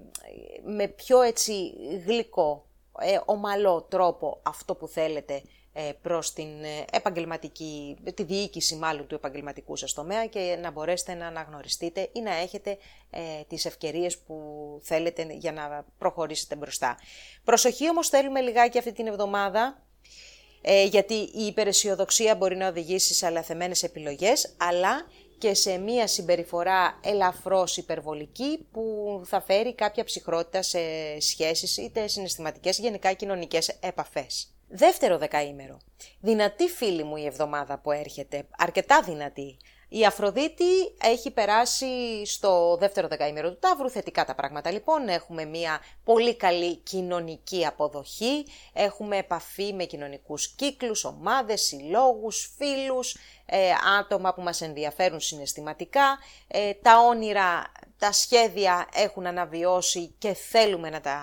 με πιο έτσι γλυκό, ε, ομαλό τρόπο αυτό που θέλετε ε, προς την ε, επαγγελματική, τη διοίκηση μάλλον του επαγγελματικού σας τομέα και να μπορέσετε να αναγνωριστείτε ή να έχετε ε, τις ευκαιρίες που θέλετε για να προχωρήσετε μπροστά. Προσοχή όμως θέλουμε λιγάκι αυτή την εβδομάδα ε, γιατί η υπεραισιοδοξία μπορεί να οδηγήσει σε αλαθεμένες επιλογές αλλά και σε μία συμπεριφορά ελαφρώς υπερβολική που θα φέρει κάποια ψυχρότητα σε σχέσεις είτε συναισθηματικές γενικά κοινωνικές επαφές. Δεύτερο δεκαήμερο. Δυνατή φίλη μου η εβδομάδα που έρχεται, αρκετά δυνατή. Η Αφροδίτη έχει περάσει στο δεύτερο δεκαήμερο του Ταύρου, θετικά τα πράγματα λοιπόν, έχουμε μια πολύ καλή κοινωνική αποδοχή, έχουμε επαφή με κοινωνικούς κύκλους, ομάδες, συλλόγους, φίλους, ε, άτομα που μας ενδιαφέρουν συναισθηματικά, ε, τα όνειρα τα σχέδια έχουν αναβιώσει και θέλουμε να τα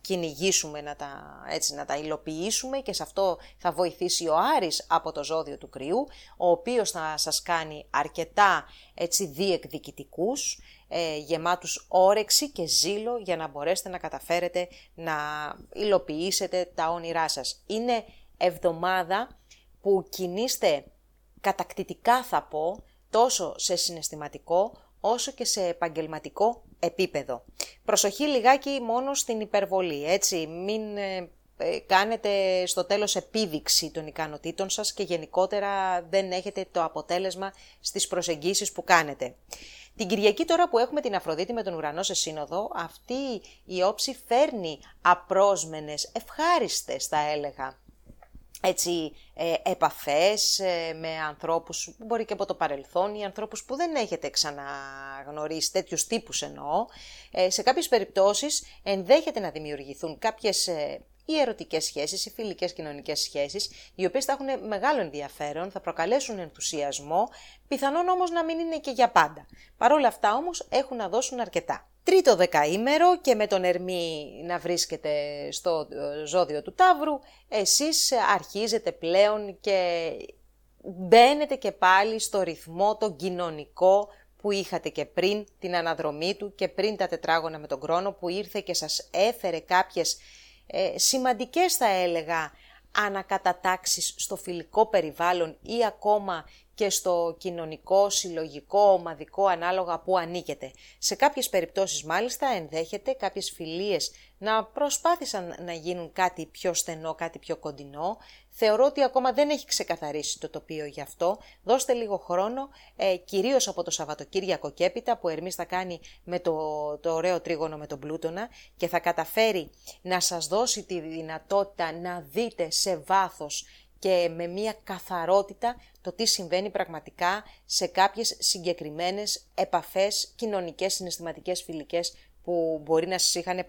κυνηγήσουμε, να τα, έτσι, να τα υλοποιήσουμε και σε αυτό θα βοηθήσει ο Άρης από το ζώδιο του κρυού, ο οποίος θα σας κάνει αρκετά έτσι, διεκδικητικούς, ε, γεμάτους όρεξη και ζήλο για να μπορέσετε να καταφέρετε να υλοποιήσετε τα όνειρά σας. Είναι εβδομάδα που κινείστε κατακτητικά θα πω, τόσο σε συναισθηματικό όσο και σε επαγγελματικό επίπεδο. Προσοχή λιγάκι μόνο στην υπερβολή, έτσι, μην ε, ε, κάνετε στο τέλος επίδειξη των ικανοτήτων σας και γενικότερα δεν έχετε το αποτέλεσμα στις προσεγγίσεις που κάνετε. Την Κυριακή τώρα που έχουμε την Αφροδίτη με τον ουρανό σε σύνοδο, αυτή η όψη φέρνει απρόσμενες, ευχάριστες θα έλεγα, έτσι, ε, επαφές ε, με ανθρώπους που μπορεί και από το παρελθόν ή ανθρώπους που δεν έχετε ξαναγνωρίσει, τέτοιους τύπους εννοώ. Ε, σε κάποιες περιπτώσεις ενδέχεται να δημιουργηθούν κάποιες ε, οι ερωτικές σχέσεις, οι φιλικές κοινωνικές σχέσεις, οι οποίες θα έχουν μεγάλο ενδιαφέρον, θα προκαλέσουν ενθουσιασμό, πιθανόν όμως να μην είναι και για πάντα. Παρ' όλα αυτά όμως έχουν να δώσουν αρκετά. Τρίτο δεκαήμερο και με τον Ερμή να βρίσκεται στο ε, ζώδιο του Ταύρου, εσείς αρχίζετε πλέον και μπαίνετε και πάλι στο ρυθμό το κοινωνικό που είχατε και πριν την αναδρομή του και πριν τα τετράγωνα με τον χρόνο που ήρθε και σας έφερε κάποιες ε, σημαντικές θα έλεγα ανακατατάξεις στο φιλικό περιβάλλον ή ακόμα και στο κοινωνικό, συλλογικό, ομαδικό ανάλογα που ανήκετε. Σε κάποιες περιπτώσεις μάλιστα ενδέχεται κάποιες φιλίες να προσπάθησαν να γίνουν κάτι πιο στενό, κάτι πιο κοντινό. Θεωρώ ότι ακόμα δεν έχει ξεκαθαρίσει το τοπίο γι' αυτό. Δώστε λίγο χρόνο, ε, κυρίως από το Σαββατοκύριακο και έπειτα που Ερμής θα κάνει με το, το ωραίο τρίγωνο με τον Πλούτονα και θα καταφέρει να σας δώσει τη δυνατότητα να δείτε σε βάθος και με μια καθαρότητα το τι συμβαίνει πραγματικά σε κάποιες συγκεκριμένες επαφές κοινωνικές, συναισθηματικές, φιλικές που μπορεί να σας είχαν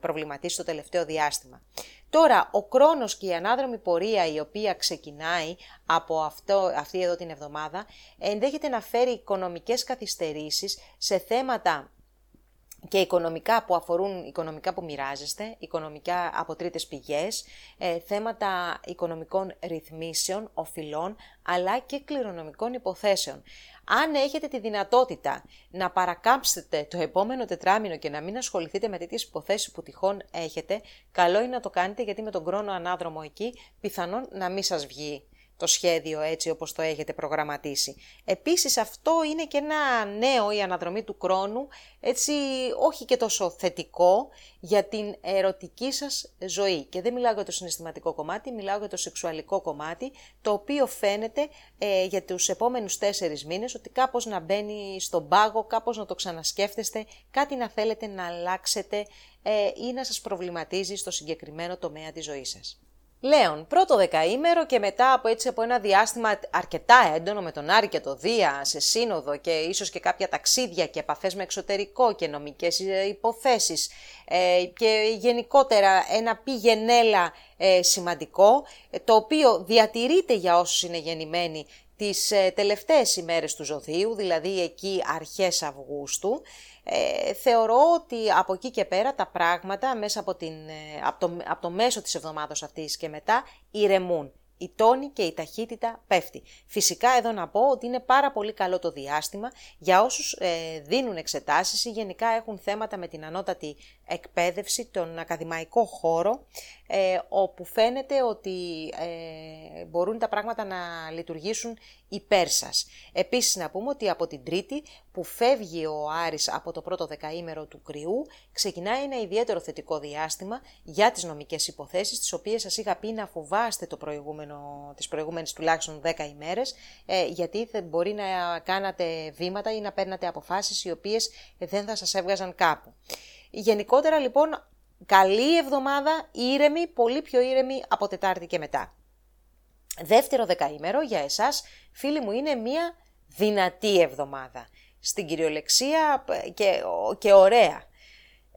προβληματίσει το τελευταίο διάστημα. Τώρα, ο χρόνος και η ανάδρομη πορεία η οποία ξεκινάει από αυτό, αυτή εδώ την εβδομάδα ενδέχεται να φέρει οικονομικές καθυστερήσεις σε θέματα και οικονομικά που αφορούν οικονομικά που μοιράζεστε, οικονομικά από τρίτες πηγές, ε, θέματα οικονομικών ρυθμίσεων, οφειλών, αλλά και κληρονομικών υποθέσεων. Αν έχετε τη δυνατότητα να παρακάμψετε το επόμενο τετράμινο και να μην ασχοληθείτε με τέτοιες υποθέσεις που τυχόν έχετε, καλό είναι να το κάνετε γιατί με τον χρόνο ανάδρομο εκεί πιθανόν να μην σας βγει το σχέδιο έτσι όπως το έχετε προγραμματίσει. Επίσης αυτό είναι και ένα νέο η αναδρομή του χρόνου, έτσι όχι και τόσο θετικό για την ερωτική σας ζωή. Και δεν μιλάω για το συναισθηματικό κομμάτι, μιλάω για το σεξουαλικό κομμάτι, το οποίο φαίνεται ε, για τους επόμενους τέσσερις μήνες ότι κάπως να μπαίνει στον πάγο, κάπως να το ξανασκέφτεστε, κάτι να θέλετε να αλλάξετε ε, ή να σας προβληματίζει στο συγκεκριμένο τομέα της ζωής σας. Λέων, πρώτο δεκαήμερο και μετά από έτσι από ένα διάστημα αρκετά έντονο με τον Άρη και το Δία σε σύνοδο και ίσως και κάποια ταξίδια και επαφές με εξωτερικό και νομικές ε, υποθέσεις ε, και γενικότερα ένα πηγενέλα ε, σημαντικό το οποίο διατηρείται για όσους είναι γεννημένοι τις τελευταίες ημέρες του ζωδίου, δηλαδή εκεί αρχές Αυγούστου ε, θεωρώ ότι από εκεί και πέρα τα πράγματα μέσα από, την, ε, από, το, από το μέσο της εβδομάδας αυτής και μετά ηρεμούν η τόνη και η ταχύτητα πέφτει. Φυσικά εδώ να πω ότι είναι πάρα πολύ καλό το διάστημα για όσους ε, δίνουν εξετάσεις ή γενικά έχουν θέματα με την ανώτατη εκπαίδευση, τον ακαδημαϊκό χώρο, ε, όπου φαίνεται ότι ε, μπορούν τα πράγματα να λειτουργήσουν υπέρ σας. Επίσης να πούμε ότι από την Τρίτη που φεύγει ο Άρης από το πρώτο δεκαήμερο του κρυού, ξεκινάει ένα ιδιαίτερο θετικό διάστημα για τις νομικές υποθέσεις, τις οποίες σας είχα πει να φοβάστε το προηγούμενο, τις προηγούμενες τουλάχιστον 10 ημέρες, ε, γιατί δεν μπορεί να κάνατε βήματα ή να παίρνατε αποφάσεις οι οποίες δεν θα σας έβγαζαν κάπου. Γενικότερα λοιπόν καλή εβδομάδα, ήρεμη, πολύ πιο ήρεμη από Τετάρτη και μετά. Δεύτερο δεκαήμερο για εσάς, φίλοι μου, είναι μια δυνατή εβδομάδα. Στην κυριολεξία και, και ωραία.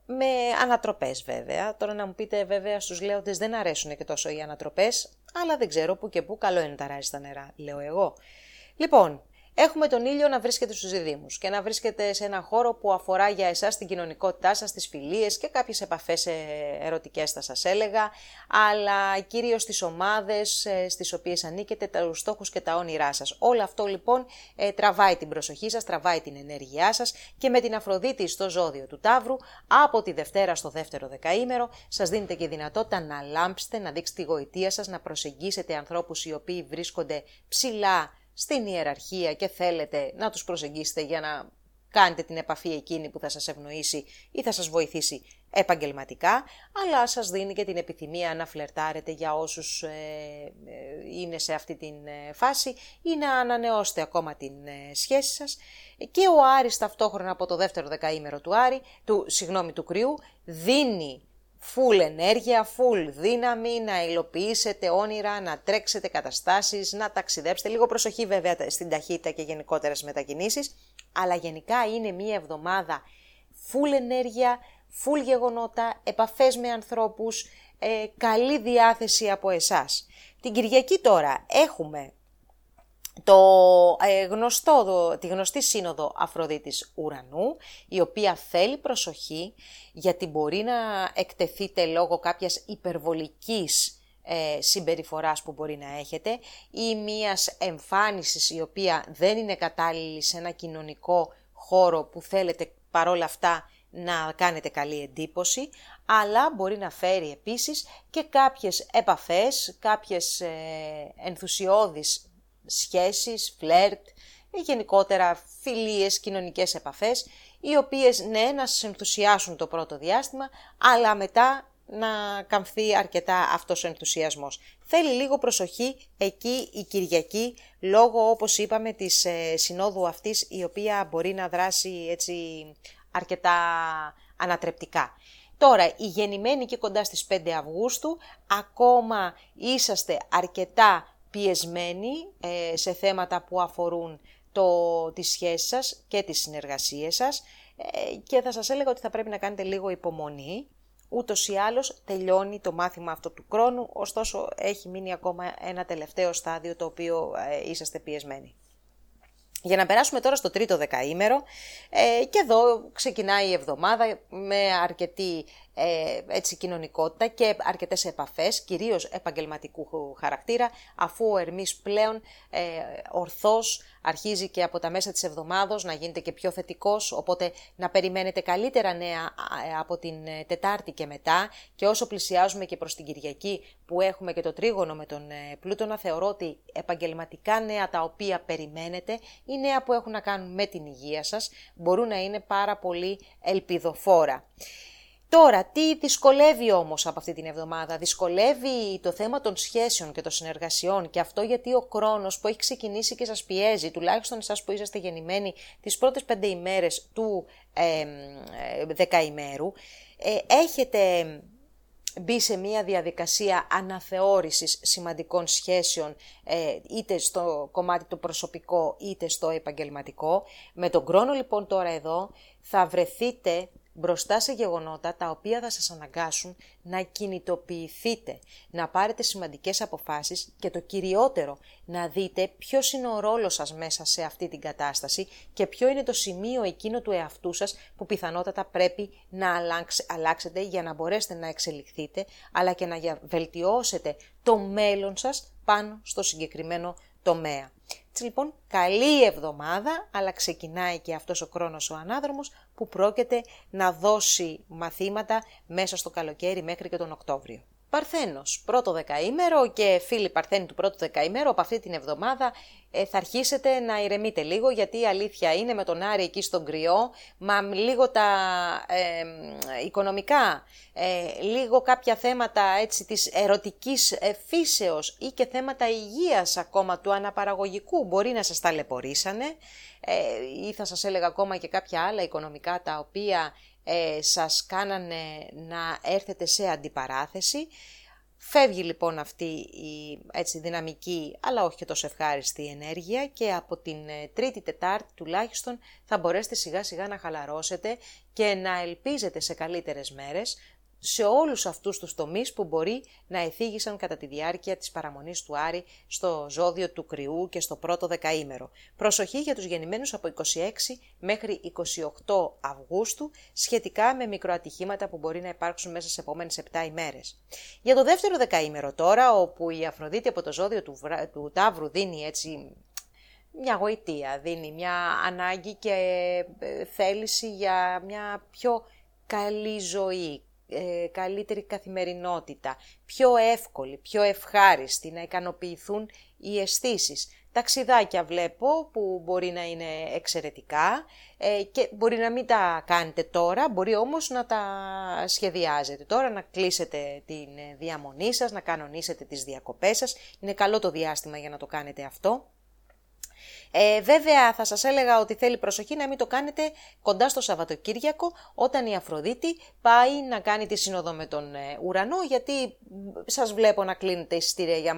Με ανατροπές βέβαια. Τώρα να μου πείτε βέβαια στους λέοντες δεν αρέσουν και τόσο οι ανατροπές, αλλά δεν ξέρω που και που καλό είναι τα ράζει στα νερά, λέω εγώ. Λοιπόν, έχουμε τον ήλιο να βρίσκεται στους διδήμους και να βρίσκεται σε ένα χώρο που αφορά για εσάς την κοινωνικότητά σας, τις φιλίες και κάποιες επαφές ε, ερωτικές θα σας έλεγα, αλλά κυρίως τις ομάδες ε, στις οποίες ανήκετε, τα στόχους και τα όνειρά σας. Όλο αυτό λοιπόν ε, τραβάει την προσοχή σας, τραβάει την ενέργειά σας και με την Αφροδίτη στο ζώδιο του Ταύρου από τη Δευτέρα στο δεύτερο δεκαήμερο σας δίνετε και δυνατότητα να λάμψετε, να δείξετε τη γοητεία σας, να προσεγγίσετε ανθρώπους οι οποίοι βρίσκονται ψηλά στην ιεραρχία και θέλετε να τους προσεγγίσετε για να κάνετε την επαφή εκείνη που θα σας ευνοήσει ή θα σας βοηθήσει επαγγελματικά, αλλά σας δίνει και την επιθυμία να φλερτάρετε για όσους ε, ε, είναι σε αυτή την ε, φάση ή να ανανεώσετε ακόμα την σχέση σας. Και ο Άρης ταυτόχρονα από το δεύτερο δεκαήμερο του Άρη, του, συγγνώμη, του κρυού, δίνει full ενέργεια, full δύναμη, να υλοποιήσετε όνειρα, να τρέξετε καταστάσεις, να ταξιδέψετε. Λίγο προσοχή βέβαια στην ταχύτητα και γενικότερα στις μετακινήσεις, αλλά γενικά είναι μία εβδομάδα full ενέργεια, full γεγονότα, επαφές με ανθρώπους, ε, καλή διάθεση από εσάς. Την Κυριακή τώρα έχουμε το ε, γνωστό, το, τη γνωστή σύνοδο Αφροδίτης Ουρανού, η οποία θέλει προσοχή γιατί μπορεί να εκτεθείτε λόγω κάποιας υπερβολικής ε, συμπεριφοράς που μπορεί να έχετε ή μίας εμφάνισης η οποία δεν είναι κατάλληλη σε ένα κοινωνικό χώρο που θέλετε παρόλα αυτά να κάνετε καλή εντύπωση, αλλά μπορεί να φέρει επίσης και κάποιες επαφές, κάποιες ε, ενθουσιώδεις σχέσεις, φλερτ, γενικότερα φιλίες, κοινωνικές επαφές, οι οποίες ναι να σας ενθουσιάσουν το πρώτο διάστημα, αλλά μετά να καμφθεί αρκετά αυτός ο ενθουσιασμός. Θέλει λίγο προσοχή εκεί η Κυριακή, λόγω όπως είπαμε της ε, συνόδου αυτής, η οποία μπορεί να δράσει έτσι αρκετά ανατρεπτικά. Τώρα, οι γεννημένοι και κοντά στις 5 Αυγούστου, ακόμα είσαστε αρκετά πιεσμένοι ε, σε θέματα που αφορούν το, τις σχέσεις σας και τις συνεργασίες σας ε, και θα σας έλεγα ότι θα πρέπει να κάνετε λίγο υπομονή. Ούτως ή άλλως τελειώνει το μάθημα αυτό του χρόνου, ωστόσο έχει μείνει ακόμα ένα τελευταίο στάδιο το οποίο ε, είσαστε πιεσμένοι. Για να περάσουμε τώρα στο τρίτο δεκαήμερο ε, και εδώ ξεκινάει η εβδομάδα με αρκετή ε, έτσι, κοινωνικότητα και αρκετές επαφές, κυρίως επαγγελματικού χαρακτήρα, αφού ο Ερμής πλέον ε, ορθώς αρχίζει και από τα μέσα της εβδομάδος να γίνεται και πιο θετικός, οπότε να περιμένετε καλύτερα νέα ε, από την ε, Τετάρτη και μετά και όσο πλησιάζουμε και προς την Κυριακή που έχουμε και το τρίγωνο με τον ε, Πλούτονα, θεωρώ ότι επαγγελματικά νέα τα οποία περιμένετε ή νέα που έχουν να κάνουν με την υγεία σας μπορούν να είναι πάρα πολύ ελπιδοφόρα. Τώρα, τι δυσκολεύει όμως από αυτή την εβδομάδα; Δυσκολεύει το θέμα των σχέσεων και των συνεργασιών και αυτό γιατί ο χρόνος που έχει ξεκινήσει και σας πιέζει, τουλάχιστον εσάς που είσαστε γεννημένοι τις πρώτες πέντε ημέρες του ε, δεκαημέρου, ε, έχετε μπει σε μια διαδικασία αναθεώρησης σημαντικών σχέσεων ε, είτε στο κομμάτι το προσωπικό είτε στο επαγγελματικό. Με τον χρόνο λοιπόν τώρα εδώ θα βρεθείτε μπροστά σε γεγονότα τα οποία θα σας αναγκάσουν να κινητοποιηθείτε, να πάρετε σημαντικές αποφάσεις και το κυριότερο, να δείτε ποιος είναι ο ρόλος σας μέσα σε αυτή την κατάσταση και ποιο είναι το σημείο εκείνο του εαυτού σας που πιθανότατα πρέπει να αλλάξετε για να μπορέσετε να εξελιχθείτε, αλλά και να βελτιώσετε το μέλλον σας πάνω στο συγκεκριμένο τομέα. Έτσι λοιπόν, καλή εβδομάδα, αλλά ξεκινάει και αυτός ο χρόνος ο ανάδρομος που πρόκειται να δώσει μαθήματα μέσα στο καλοκαίρι μέχρι και τον Οκτώβριο. Παρθένος, πρώτο δεκαήμερο και φίλοι Παρθένοι του πρώτου δεκαήμερου από αυτή την εβδομάδα ε, θα αρχίσετε να ηρεμείτε λίγο γιατί η αλήθεια είναι με τον Άρη εκεί στον κρυό, μα λίγο τα ε, οικονομικά, ε, λίγο κάποια θέματα έτσι της ερωτικής ε, φύσεως ή και θέματα υγείας ακόμα του αναπαραγωγικού. Μπορεί να σας ταλαιπωρήσανε ή θα σας έλεγα ακόμα και κάποια άλλα οικονομικά τα οποία ε, σας κάνανε να έρθετε σε αντιπαράθεση. Φεύγει λοιπόν αυτή η έτσι, δυναμική αλλά όχι και τόσο ευχάριστη ενέργεια και από την ε, τρίτη τετάρτη τουλάχιστον θα μπορέσετε σιγά σιγά να χαλαρώσετε και να ελπίζετε σε καλύτερες μέρες σε όλους αυτούς τους τομείς που μπορεί να εθίγησαν κατά τη διάρκεια της παραμονής του Άρη στο ζώδιο του κρυού και στο πρώτο δεκαήμερο. Προσοχή για τους γεννημένους από 26 μέχρι 28 Αυγούστου σχετικά με μικροατυχήματα που μπορεί να υπάρξουν μέσα σε επόμενες 7 ημέρες. Για το δεύτερο δεκαήμερο τώρα, όπου η Αφροδίτη από το ζώδιο του, του Ταύρου δίνει έτσι μια γοητεία, δίνει μια ανάγκη και ε, θέληση για μια πιο καλή ζωή, ε, καλύτερη καθημερινότητα, πιο εύκολη, πιο ευχάριστη, να ικανοποιηθούν οι αισθήσεις. Ταξιδάκια βλέπω που μπορεί να είναι εξαιρετικά ε, και μπορεί να μην τα κάνετε τώρα, μπορεί όμως να τα σχεδιάζετε τώρα, να κλείσετε την διαμονή σας, να κανονίσετε τις διακοπές σας. Είναι καλό το διάστημα για να το κάνετε αυτό. Ε, βέβαια θα σας έλεγα ότι θέλει προσοχή να μην το κάνετε κοντά στο Σαββατοκύριακο όταν η Αφροδίτη πάει να κάνει τη σύνοδο με τον ε, ουρανό γιατί σας βλέπω να κλείνετε εισιτήρια για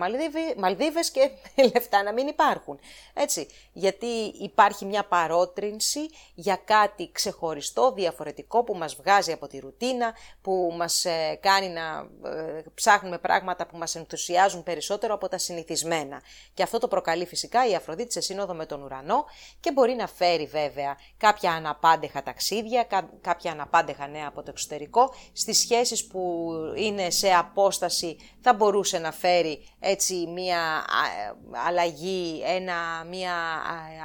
Μαλδίβες και λεφτά να μην υπάρχουν. Έτσι, γιατί υπάρχει μια παρότρινση για κάτι ξεχωριστό, διαφορετικό που μας βγάζει από τη ρουτίνα, που μας ε, κάνει να ε, ψάχνουμε πράγματα που μας ενθουσιάζουν περισσότερο από τα συνηθισμένα. Και αυτό το προκαλεί φυσικά η Αφροδίτη σε σύνοδο με τον ουρανό και μπορεί να φέρει βέβαια κάποια αναπάντεχα ταξίδια, κάποια αναπάντεχα νέα από το εξωτερικό. Στις σχέσεις που είναι σε απόσταση θα μπορούσε να φέρει έτσι μία αλλαγή, ένα, μία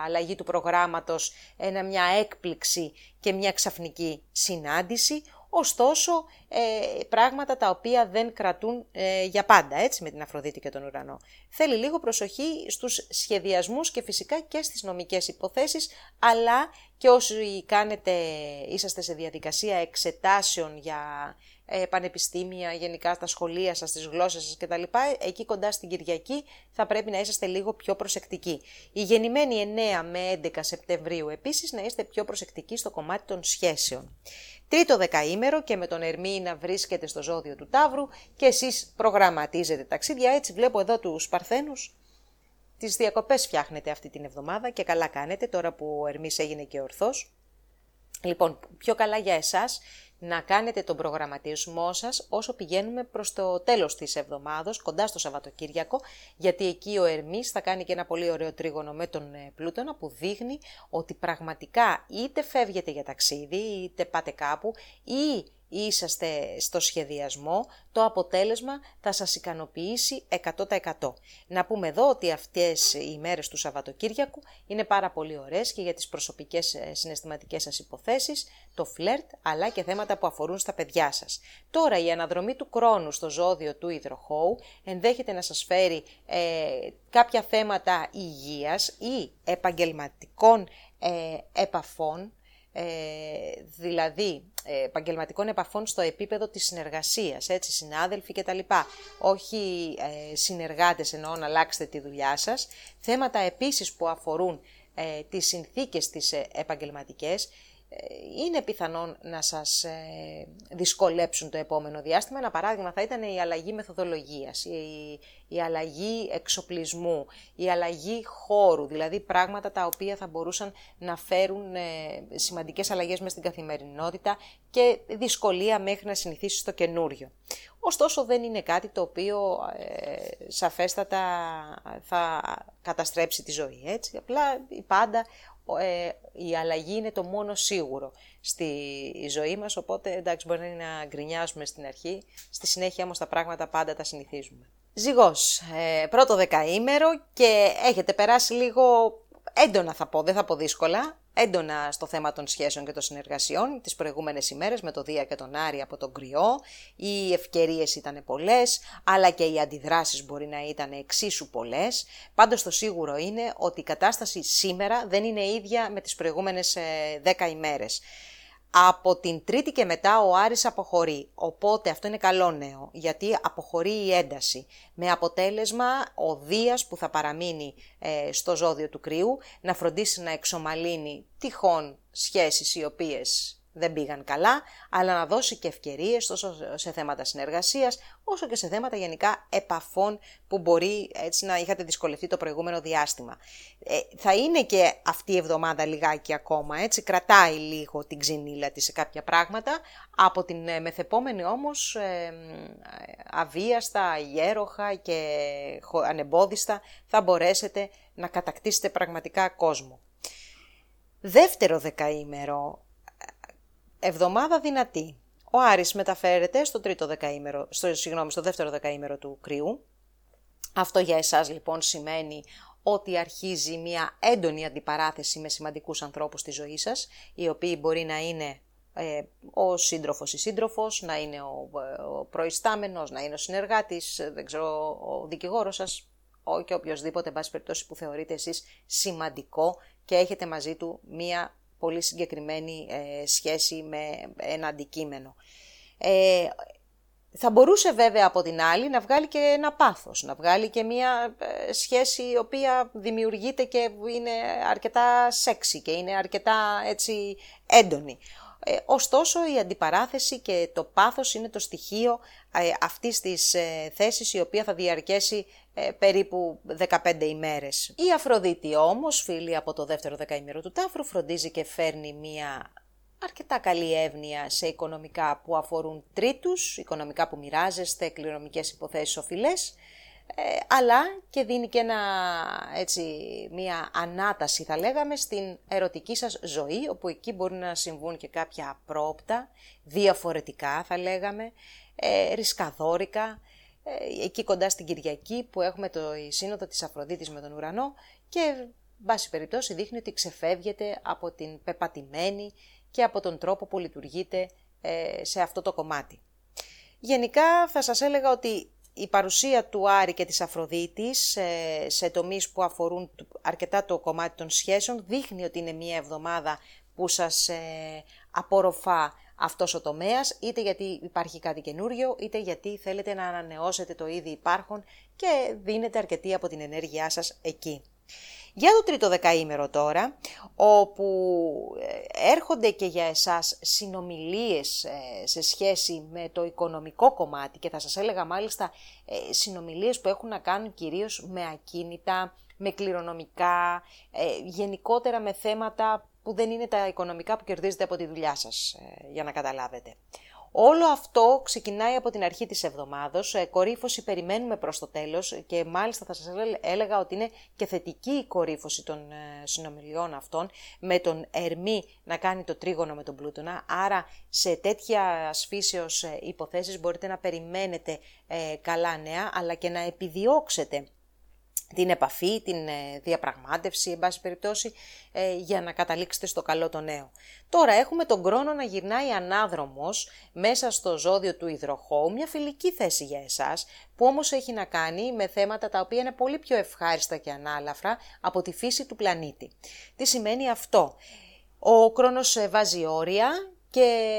αλλαγή του προγράμματος, ένα, μια έκπληξη και μια ξαφνική συνάντηση ωστόσο ε, πράγματα τα οποία δεν κρατούν ε, για πάντα, έτσι, με την Αφροδίτη και τον ουρανό. Θέλει λίγο προσοχή στους σχεδιασμούς και φυσικά και στις νομικές υποθέσεις, αλλά και όσοι κάνετε, είσαστε σε διαδικασία εξετάσεων για ε, πανεπιστήμια, γενικά στα σχολεία σας, στις γλώσσες σας κτλ. Εκεί κοντά στην Κυριακή θα πρέπει να είσαστε λίγο πιο προσεκτικοί. Οι γεννημένοι 9 με 11 Σεπτεμβρίου επίσης να είστε πιο προσεκτικοί στο κομμάτι των σχέσεων. Τρίτο δεκαήμερο και με τον Ερμή να βρίσκεται στο ζώδιο του Ταύρου και εσείς προγραμματίζετε ταξίδια. Έτσι βλέπω εδώ τους Παρθένους. Τις διακοπές φτιάχνετε αυτή την εβδομάδα και καλά κάνετε τώρα που ο Ερμής έγινε και ορθός. Λοιπόν, πιο καλά για εσάς να κάνετε τον προγραμματισμό σας όσο πηγαίνουμε προς το τέλος της εβδομάδος, κοντά στο Σαββατοκύριακο, γιατί εκεί ο Ερμής θα κάνει και ένα πολύ ωραίο τρίγωνο με τον ε, Πλούτονα που δείχνει ότι πραγματικά είτε φεύγετε για ταξίδι, είτε πάτε κάπου, ή είσαστε στο σχεδιασμό, το αποτέλεσμα θα σας ικανοποιήσει 100%. Να πούμε εδώ ότι αυτές οι μέρες του Σαββατοκύριακου είναι πάρα πολύ ωραίες και για τις προσωπικές ε, συναισθηματικές σας υποθέσεις, το φλερτ, αλλά και θέματα που αφορούν στα παιδιά σας. Τώρα η αναδρομή του χρόνου στο ζώδιο του υδροχώου ενδέχεται να σας φέρει ε, κάποια θέματα υγείας ή επαγγελματικών ε, επαφών, ε, δηλαδή ε, επαγγελματικών επαφών στο επίπεδο της συνεργασίας, έτσι, συνάδελφοι κτλ. Όχι ε, συνεργάτες εννοώ να αλλάξετε τη δουλειά σας. Θέματα επίσης που αφορούν ε, τις συνθήκες τις ε, επαγγελματικές, είναι πιθανόν να σας δυσκολέψουν το επόμενο διάστημα. Ένα παράδειγμα θα ήταν η αλλαγή μεθοδολογίας, η, η αλλαγή εξοπλισμού, η αλλαγή χώρου, δηλαδή πράγματα τα οποία θα μπορούσαν να φέρουν ε, σημαντικές αλλαγές μέσα στην καθημερινότητα και δυσκολία μέχρι να συνηθίσει το καινούριο. Ωστόσο δεν είναι κάτι το οποίο ε, σαφέστατα θα καταστρέψει τη ζωή, έτσι. Απλά πάντα ε, η αλλαγή είναι το μόνο σίγουρο στη ζωή μας, οπότε εντάξει μπορεί να γκρινιάζουμε στην αρχή, στη συνέχεια όμως τα πράγματα πάντα τα συνηθίζουμε. Ζυγός, ε, πρώτο δεκαήμερο και έχετε περάσει λίγο έντονα θα πω, δεν θα πω δύσκολα, έντονα στο θέμα των σχέσεων και των συνεργασιών τις προηγούμενες ημέρες με το Δία και τον Άρη από τον Κρυό. Οι ευκαιρίες ήταν πολλές, αλλά και οι αντιδράσεις μπορεί να ήταν εξίσου πολλές. Πάντως το σίγουρο είναι ότι η κατάσταση σήμερα δεν είναι ίδια με τις προηγούμενες 10 ε, ημέρες. Από την τρίτη και μετά ο Άρης αποχωρεί, οπότε αυτό είναι καλό νέο, γιατί αποχωρεί η ένταση, με αποτέλεσμα ο Δίας που θα παραμείνει ε, στο ζώδιο του κρύου να φροντίσει να εξομαλύνει τυχόν σχέσεις οι οποίες δεν πήγαν καλά, αλλά να δώσει και ευκαιρίες τόσο σε θέματα συνεργασίας, όσο και σε θέματα γενικά επαφών που μπορεί έτσι να είχατε δυσκολευτεί το προηγούμενο διάστημα. Ε, θα είναι και αυτή η εβδομάδα λιγάκι ακόμα, έτσι, κρατάει λίγο την ξυνήλα της σε κάποια πράγματα, από την ε, μεθεπόμενη όμως ε, αβίαστα, γέροχα και ανεμπόδιστα θα μπορέσετε να κατακτήσετε πραγματικά κόσμο. Δεύτερο δεκαήμερο Εβδομάδα δυνατή. Ο Άρης μεταφέρεται στο, τρίτο δεκαήμερο, στο, συγγνώμη, στο δεύτερο δεκαήμερο του κρυού. Αυτό για εσάς λοιπόν σημαίνει ότι αρχίζει μια έντονη αντιπαράθεση με σημαντικούς ανθρώπους στη ζωή σας, οι οποίοι μπορεί να είναι ε, ο σύντροφος ή σύντροφος, να είναι ο, ο προϊστάμενος, να είναι ο συνεργάτης, δεν ξέρω, ο δικηγόρος σας, ο, και οποιοδήποτε, εν πάση περιπτώσει, που θεωρείτε εσείς σημαντικό και έχετε μαζί του μία πολύ συγκεκριμένη ε, σχέση με ένα αντικείμενο. Ε, θα μπορούσε βέβαια από την άλλη να βγάλει και ένα πάθος, να βγάλει και μια ε, σχέση η οποία δημιουργείται και είναι αρκετά σεξι και είναι αρκετά έτσι έντονη. Ε, ωστόσο η αντιπαράθεση και το πάθος είναι το στοιχείο ε, αυτής της ε, θέσης η οποία θα διαρκέσει ε, περίπου 15 ημέρες. Η Αφροδίτη όμως, φίλη από το δεύτερο δεκαήμερο του Τάφρου, φροντίζει και φέρνει μία αρκετά καλή εύνοια σε οικονομικά που αφορούν τρίτους, οικονομικά που μοιράζεστε, κληρονομικές υποθέσεις οφειλές, ε, αλλά και δίνει και ένα, έτσι, μια ανάταση θα λέγαμε στην ερωτική σας ζωή, όπου εκεί μπορεί να συμβούν και κάποια απρόπτα, διαφορετικά θα λέγαμε, ε, ρισκαδόρικα, ε, εκεί κοντά στην Κυριακή που έχουμε το σύνοδο της Αφροδίτης με τον ουρανό και βάση περιπτώσει δείχνει ότι ξεφεύγεται από την πεπατημένη και από τον τρόπο που λειτουργείται ε, σε αυτό το κομμάτι. Γενικά θα σας έλεγα ότι η παρουσία του Άρη και της Αφροδίτης ε, σε τομείς που αφορούν αρκετά το κομμάτι των σχέσεων δείχνει ότι είναι μια εβδομάδα που σας ε, απορροφά αυτός ο τομέας, είτε γιατί υπάρχει κάτι καινούριο, είτε γιατί θέλετε να ανανεώσετε το ήδη υπάρχον και δίνετε αρκετή από την ενέργειά σας εκεί. Για το τρίτο δεκαήμερο τώρα, όπου ε, έρχονται και για εσάς συνομιλίες ε, σε σχέση με το οικονομικό κομμάτι και θα σας έλεγα μάλιστα ε, συνομιλίες που έχουν να κάνουν κυρίως με ακίνητα, με κληρονομικά, γενικότερα με θέματα που δεν είναι τα οικονομικά που κερδίζετε από τη δουλειά σας, για να καταλάβετε. Όλο αυτό ξεκινάει από την αρχή της εβδομάδος, ε, κορύφωση περιμένουμε προς το τέλος και μάλιστα θα σας έλεγα ότι είναι και θετική η κορύφωση των ε, συνομιλιών αυτών με τον Ερμή να κάνει το τρίγωνο με τον Πλούτονα, άρα σε τέτοια σφίσεως ε, υποθέσεις μπορείτε να περιμένετε καλά νέα αλλά και να επιδιώξετε την επαφή, την ε, διαπραγμάτευση, εν πάση περιπτώσει, ε, για να καταλήξετε στο καλό το νέο. Τώρα έχουμε τον χρόνο να γυρνάει ανάδρομος μέσα στο ζώδιο του υδροχώου, μια φιλική θέση για εσάς, που όμως έχει να κάνει με θέματα τα οποία είναι πολύ πιο ευχάριστα και ανάλαφρα από τη φύση του πλανήτη. Τι σημαίνει αυτό; Ο χρόνος ε, βάζει όρια και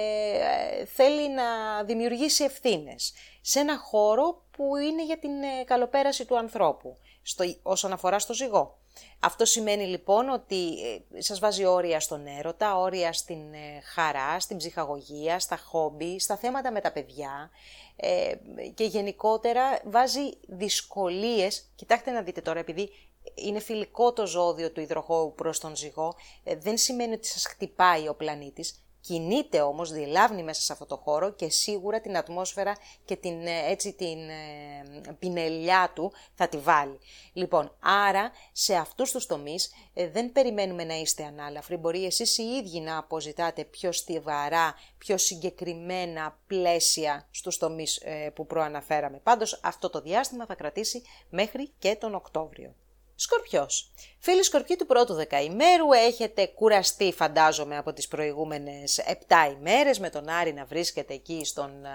θέλει να δημιουργήσει ευθύνες σε ένα χώρο που είναι για την καλοπέραση του ανθρώπου στο, όσον αφορά στο ζυγό. Αυτό σημαίνει λοιπόν ότι ε, σας βάζει όρια στον έρωτα, όρια στην ε, χαρά, στην ψυχαγωγία, στα χόμπι, στα θέματα με τα παιδιά ε, και γενικότερα βάζει δυσκολίες. Κοιτάξτε να δείτε τώρα, επειδή είναι φιλικό το ζώδιο του υδροχώου προς τον ζυγό, δεν σημαίνει ότι σας χτυπάει ο πλανήτης, Κινείται όμως, διελάβνει μέσα σε αυτό το χώρο και σίγουρα την ατμόσφαιρα και την, ε, έτσι, την ε, πινελιά του θα τη βάλει. Λοιπόν, άρα σε αυτούς τους τομείς ε, δεν περιμένουμε να είστε ανάλαφροι, μπορεί εσείς οι ίδιοι να αποζητάτε πιο στιβαρά, πιο συγκεκριμένα πλαίσια στους τομείς που προαναφέραμε. Πάντως αυτό το διάστημα θα κρατήσει μέχρι και τον Οκτώβριο. Σκορπιός. Φίλοι Σκορπιοί του πρώτου δεκαημέρου έχετε κουραστεί φαντάζομαι από τις προηγούμενες 7 ημέρες με τον Άρη να βρίσκεται εκεί στον ε,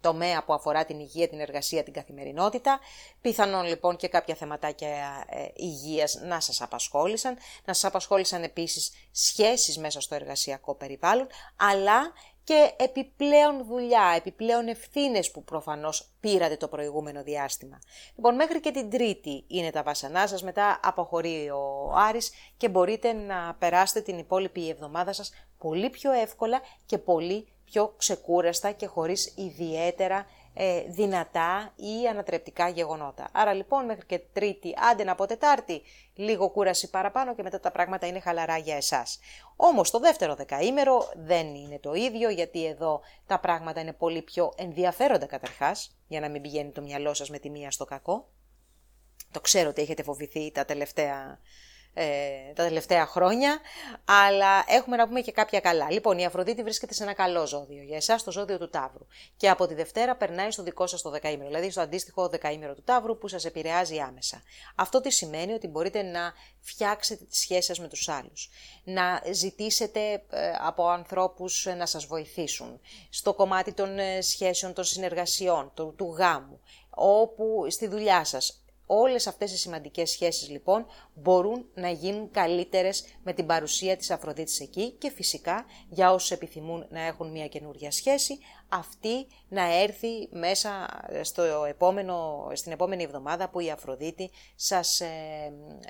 τομέα που αφορά την υγεία, την εργασία, την καθημερινότητα. Πιθανόν λοιπόν και κάποια θεματάκια ε, υγείας να σας απασχόλησαν. Να σας απασχόλησαν επίσης σχέσεις μέσα στο εργασιακό περιβάλλον, αλλά και επιπλέον δουλειά, επιπλέον ευθύνες που προφανώς πήρατε το προηγούμενο διάστημα. Λοιπόν, μέχρι και την Τρίτη είναι τα βασανά σας, μετά αποχωρεί ο Άρης και μπορείτε να περάσετε την υπόλοιπη εβδομάδα σας πολύ πιο εύκολα και πολύ πιο ξεκούραστα και χωρίς ιδιαίτερα ε, δυνατά ή ανατρεπτικά γεγονότα. Άρα λοιπόν μέχρι και Τρίτη, άντε να πω Τετάρτη, λίγο κούραση παραπάνω και μετά τα πράγματα είναι χαλαρά για εσάς. Όμως το δεύτερο δεκαήμερο δεν είναι το ίδιο γιατί εδώ τα πράγματα είναι πολύ πιο ενδιαφέροντα καταρχάς, για να μην πηγαίνει το μυαλό σας με τη μία στο κακό. Το ξέρω ότι έχετε φοβηθεί τα τελευταία ε, τα τελευταία χρόνια, αλλά έχουμε να πούμε και κάποια καλά. Λοιπόν, η Αφροδίτη βρίσκεται σε ένα καλό ζώδιο, για εσάς το ζώδιο του Ταύρου. Και από τη Δευτέρα περνάει στο δικό σας το δεκαήμερο, δηλαδή στο αντίστοιχο δεκαήμερο του Ταύρου που σας επηρεάζει άμεσα. Αυτό τι σημαίνει ότι μπορείτε να φτιάξετε τις σχέσεις σας με τους άλλους, να ζητήσετε ε, από ανθρώπους να σας βοηθήσουν στο κομμάτι των ε, σχέσεων, των συνεργασιών, του, του γάμου, όπου στη δουλειά σας Όλες αυτές οι σημαντικές σχέσεις λοιπόν μπορούν να γίνουν καλύτερες με την παρουσία της Αφροδίτης εκεί και φυσικά για όσους επιθυμούν να έχουν μια καινούρια σχέση αυτή να έρθει μέσα στο επόμενο, στην επόμενη εβδομάδα που η Αφροδίτη σας ε,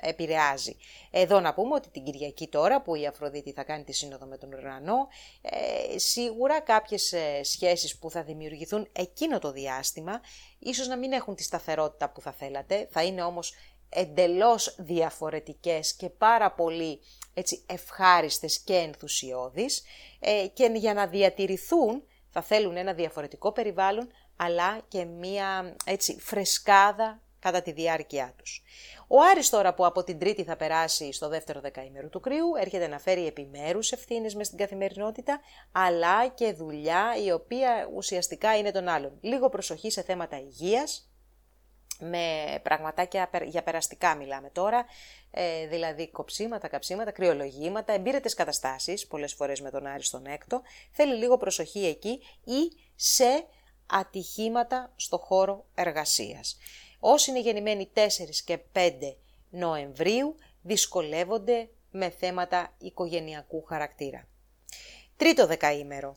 επηρεάζει. Εδώ να πούμε ότι την Κυριακή τώρα που η Αφροδίτη θα κάνει τη σύνοδο με τον Ουρανό, ε, σίγουρα κάποιες ε, σχέσεις που θα δημιουργηθούν εκείνο το διάστημα, ίσως να μην έχουν τη σταθερότητα που θα θέλατε, θα είναι όμως εντελώς διαφορετικές και πάρα πολύ έτσι, ευχάριστες και ενθουσιώδεις ε, και για να διατηρηθούν θα θέλουν ένα διαφορετικό περιβάλλον, αλλά και μία έτσι, φρεσκάδα κατά τη διάρκεια τους. Ο Άρης τώρα που από την Τρίτη θα περάσει στο δεύτερο δεκαήμερο του κρύου έρχεται να φέρει επιμέρους ευθύνες μες στην καθημερινότητα αλλά και δουλειά η οποία ουσιαστικά είναι των άλλων. Λίγο προσοχή σε θέματα υγείας, με πραγματάκια για περαστικά μιλάμε τώρα, ε, δηλαδή κοψίματα, καψίματα, κρυολογήματα, εμπειρετες καταστάσεις, πολλές φορές με τον Άρη στον έκτο, θέλει λίγο προσοχή εκεί ή σε ατυχήματα στο χώρο εργασίας. Όσοι είναι γεννημένοι 4 και 5 Νοεμβρίου δυσκολεύονται με θέματα οικογενειακού χαρακτήρα. Τρίτο δεκαήμερο.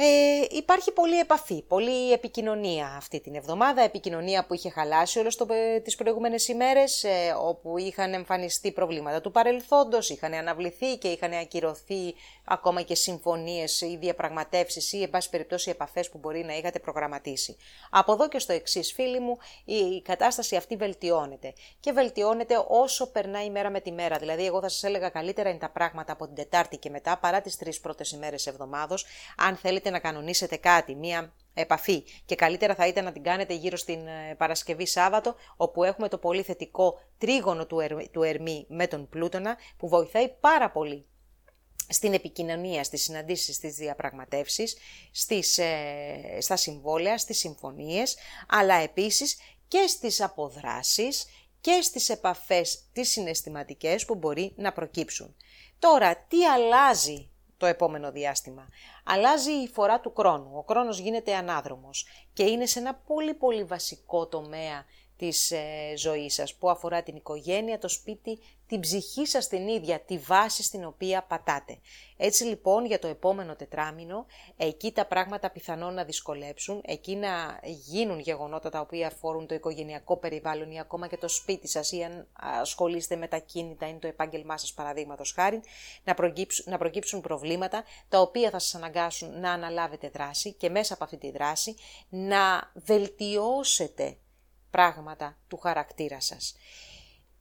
Ε, υπάρχει πολλή επαφή, πολλή επικοινωνία αυτή την εβδομάδα, επικοινωνία που είχε χαλάσει όλες το, ε, τις προηγούμενες ημέρες, ε, όπου είχαν εμφανιστεί προβλήματα του παρελθόντος, είχαν αναβληθεί και είχαν ακυρωθεί ακόμα και συμφωνίες ή διαπραγματεύσεις ή εν πάση περιπτώσει επαφές που μπορεί να είχατε προγραμματίσει. Από εδώ και στο εξής φίλοι μου, η κατάσταση αυτή βελτιώνεται και βελτιώνεται όσο περνάει η μέρα με τη μέρα. Δηλαδή εγώ θα σας έλεγα καλύτερα είναι τα πράγματα από την Τετάρτη και μετά παρά τις τρεις πρώτες ημέρες εβδομάδος, αν θέλετε να κανονίσετε κάτι, μία επαφή και καλύτερα θα ήταν να την κάνετε γύρω στην ε, Παρασκευή Σάββατο όπου έχουμε το πολύ θετικό τρίγωνο του, του Ερμή με τον Πλούτονα που βοηθάει πάρα πολύ στην επικοινωνία, στις συναντήσεις, στις διαπραγματεύσεις, στις, ε, στα συμβόλαια, στις συμφωνίες, αλλά επίσης και στις αποδράσεις και στις επαφές τις συναισθηματικές που μπορεί να προκύψουν. Τώρα, τι αλλάζει το επόμενο διάστημα; Αλλάζει η φορά του χρόνου. Ο χρόνος γίνεται ανάδρομος και είναι σε ένα πολύ πολύ βασικό τομέα της ε, ζωής σας που αφορά την οικογένεια, το σπίτι, την ψυχή σας την ίδια, τη βάση στην οποία πατάτε. Έτσι λοιπόν για το επόμενο τετράμινο, εκεί τα πράγματα πιθανόν να δυσκολέψουν, εκεί να γίνουν γεγονότα τα οποία αφορούν το οικογενειακό περιβάλλον ή ακόμα και το σπίτι σας ή αν ασχολείστε με τα κίνητα ή το επάγγελμά σας παραδείγματος χάρη, να προκύψουν, να προκύψουν προβλήματα τα οποία θα σας αναγκάσουν να αναλάβετε δράση και μέσα από αυτή τη δράση να βελτιώσετε πράγματα του χαρακτήρα σας.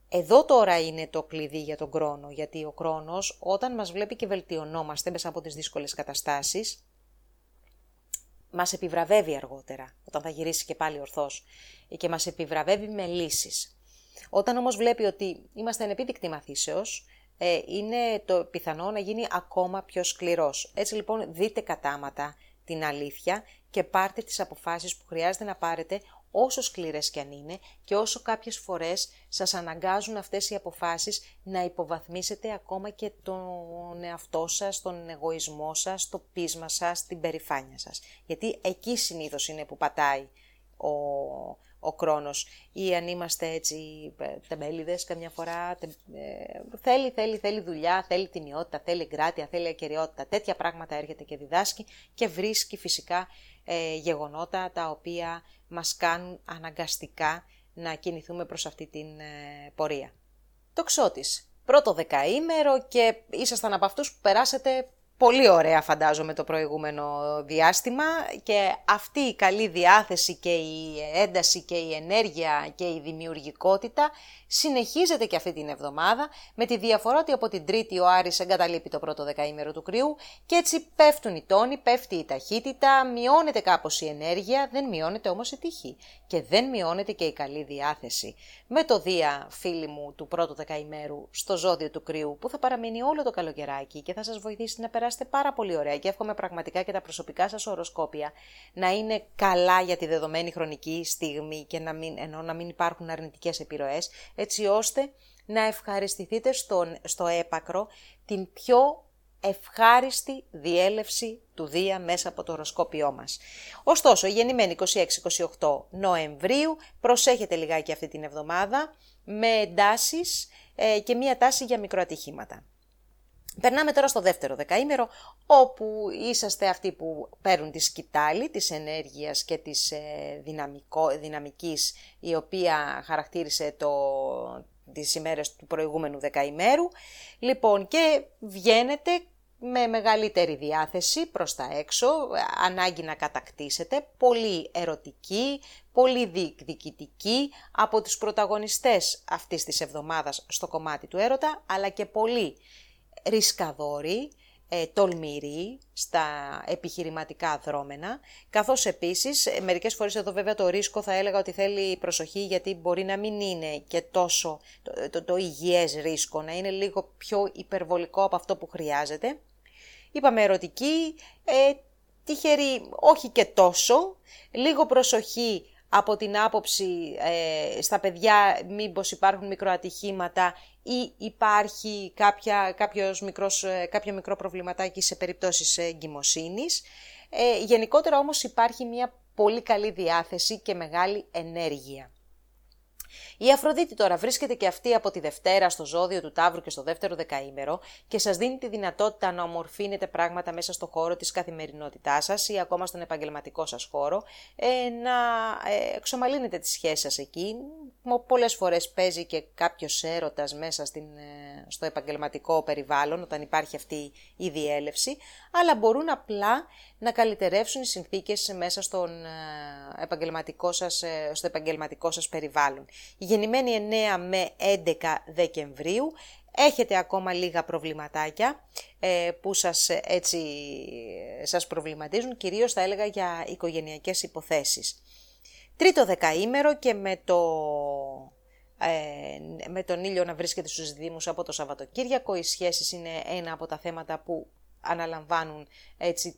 Εδώ τώρα είναι το κλειδί για τον χρόνο, γιατί ο χρόνος όταν μας βλέπει και βελτιωνόμαστε μέσα από τις δύσκολες καταστάσεις, μας επιβραβεύει αργότερα, όταν θα γυρίσει και πάλι ορθώς, και μας επιβραβεύει με λύσεις. Όταν όμως βλέπει ότι είμαστε ενεπίδεικτοι μαθήσεως, ε, είναι το πιθανό να γίνει ακόμα πιο σκληρός. Έτσι λοιπόν δείτε κατάματα την αλήθεια και πάρτε τις αποφάσεις που χρειάζεται να πάρετε όσο σκληρές κι αν είναι και όσο κάποιες φορές σας αναγκάζουν αυτές οι αποφάσεις να υποβαθμίσετε ακόμα και τον εαυτό σας, τον εγωισμό σας, το πείσμα σας, την περηφάνεια σας. Γιατί εκεί συνήθως είναι που πατάει ο, ο χρόνος ή αν είμαστε έτσι ε, τεμπέληδες καμιά φορά, τε, ε, θέλει, θέλει, θέλει δουλειά, θέλει τιμιότητα, θέλει εγκράτεια, θέλει ακαιριότητα, τέτοια πράγματα έρχεται και διδάσκει και βρίσκει φυσικά ε, γεγονότα τα οποία μας κάνουν αναγκαστικά να κινηθούμε προς αυτή την ε, πορεία. Το ξώτης. Πρώτο δεκαήμερο και ήσασταν από αυτούς που περάσετε πολύ ωραία φαντάζομαι το προηγούμενο διάστημα και αυτή η καλή διάθεση και η ένταση και η ενέργεια και η δημιουργικότητα συνεχίζεται και αυτή την εβδομάδα με τη διαφορά ότι από την Τρίτη ο Άρης εγκαταλείπει το πρώτο δεκαήμερο του κρυού και έτσι πέφτουν οι τόνοι, πέφτει η ταχύτητα, μειώνεται κάπως η ενέργεια, δεν μειώνεται όμως η τύχη και δεν μειώνεται και η καλή διάθεση. Με το Δία, φίλοι μου, του πρώτου δεκαημέρου στο ζώδιο του κρυού που θα παραμείνει όλο το καλοκαιράκι και θα σας βοηθήσει να περάσετε πάρα πολύ ωραία και εύχομαι πραγματικά και τα προσωπικά σας οροσκόπια να είναι καλά για τη δεδομένη χρονική στιγμή και να μην, ενώ να μην υπάρχουν αρνητικές επιρροές έτσι ώστε να ευχαριστηθείτε στον, στο έπακρο την πιο ευχάριστη διέλευση του Δία μέσα από το οροσκόπιό μας. Ωστόσο, γεννημένη 26-28 Νοεμβρίου, προσέχετε λιγάκι αυτή την εβδομάδα με εντάσεις ε, και μία τάση για μικροατυχήματα. Περνάμε τώρα στο δεύτερο δεκαήμερο, όπου είσαστε αυτοί που παίρνουν τη σκητάλη της ενέργειας και της ε, δυναμικό, δυναμικής, η οποία χαρακτήρισε το, τις ημέρες του προηγούμενου δεκαημέρου. Λοιπόν, και βγαίνετε με μεγαλύτερη διάθεση προς τα έξω, ανάγκη να κατακτήσετε, πολύ ερωτική, πολύ διεκδικητική από τους πρωταγωνιστές αυτής της εβδομάδας στο κομμάτι του έρωτα, αλλά και πολύ ρισκαδόροι, ε, τολμηροί στα επιχειρηματικά δρόμενα, καθώς επίσης ε, μερικές φορές εδώ βέβαια το ρίσκο θα έλεγα ότι θέλει προσοχή γιατί μπορεί να μην είναι και τόσο το, το, το υγιές ρίσκο, να είναι λίγο πιο υπερβολικό από αυτό που χρειάζεται. Είπαμε ερωτική, ε, τυχερή όχι και τόσο, λίγο προσοχή από την άποψη ε, στα παιδιά μήπως υπάρχουν μικροατυχήματα ή υπάρχει κάποια, κάποιος μικρός, ε, κάποιο μικρό προβληματάκι σε περιπτώσεις εγκυμοσύνης. Ε, γενικότερα όμως υπάρχει μια πολύ καλή διάθεση και μεγάλη ενέργεια. Η Αφροδίτη τώρα βρίσκεται και αυτή από τη Δευτέρα στο ζώδιο του Ταύρου και στο δεύτερο δεκαήμερο και σας δίνει τη δυνατότητα να ομορφύνετε πράγματα μέσα στο χώρο της καθημερινότητάς σας ή ακόμα στον επαγγελματικό σας χώρο, ε, να ε, εξομαλύνετε τις σχέσεις σας εκεί. Πολλές φορές παίζει και κάποιος έρωτας μέσα στην, ε, στο επαγγελματικό περιβάλλον όταν υπάρχει αυτή η διέλευση, αλλά μπορούν απλά να καλυτερεύσουν οι συνθήκες μέσα στον επαγγελματικό σας, στο επαγγελματικό σας περιβάλλον γεννημένη 9 με 11 Δεκεμβρίου. Έχετε ακόμα λίγα προβληματάκια ε, που σας, έτσι, σας προβληματίζουν, κυρίως θα έλεγα για οικογενειακές υποθέσεις. Τρίτο δεκαήμερο και με, το, ε, με τον ήλιο να βρίσκεται στους δήμους από το Σαββατοκύριακο, οι σχέσεις είναι ένα από τα θέματα που αναλαμβάνουν έτσι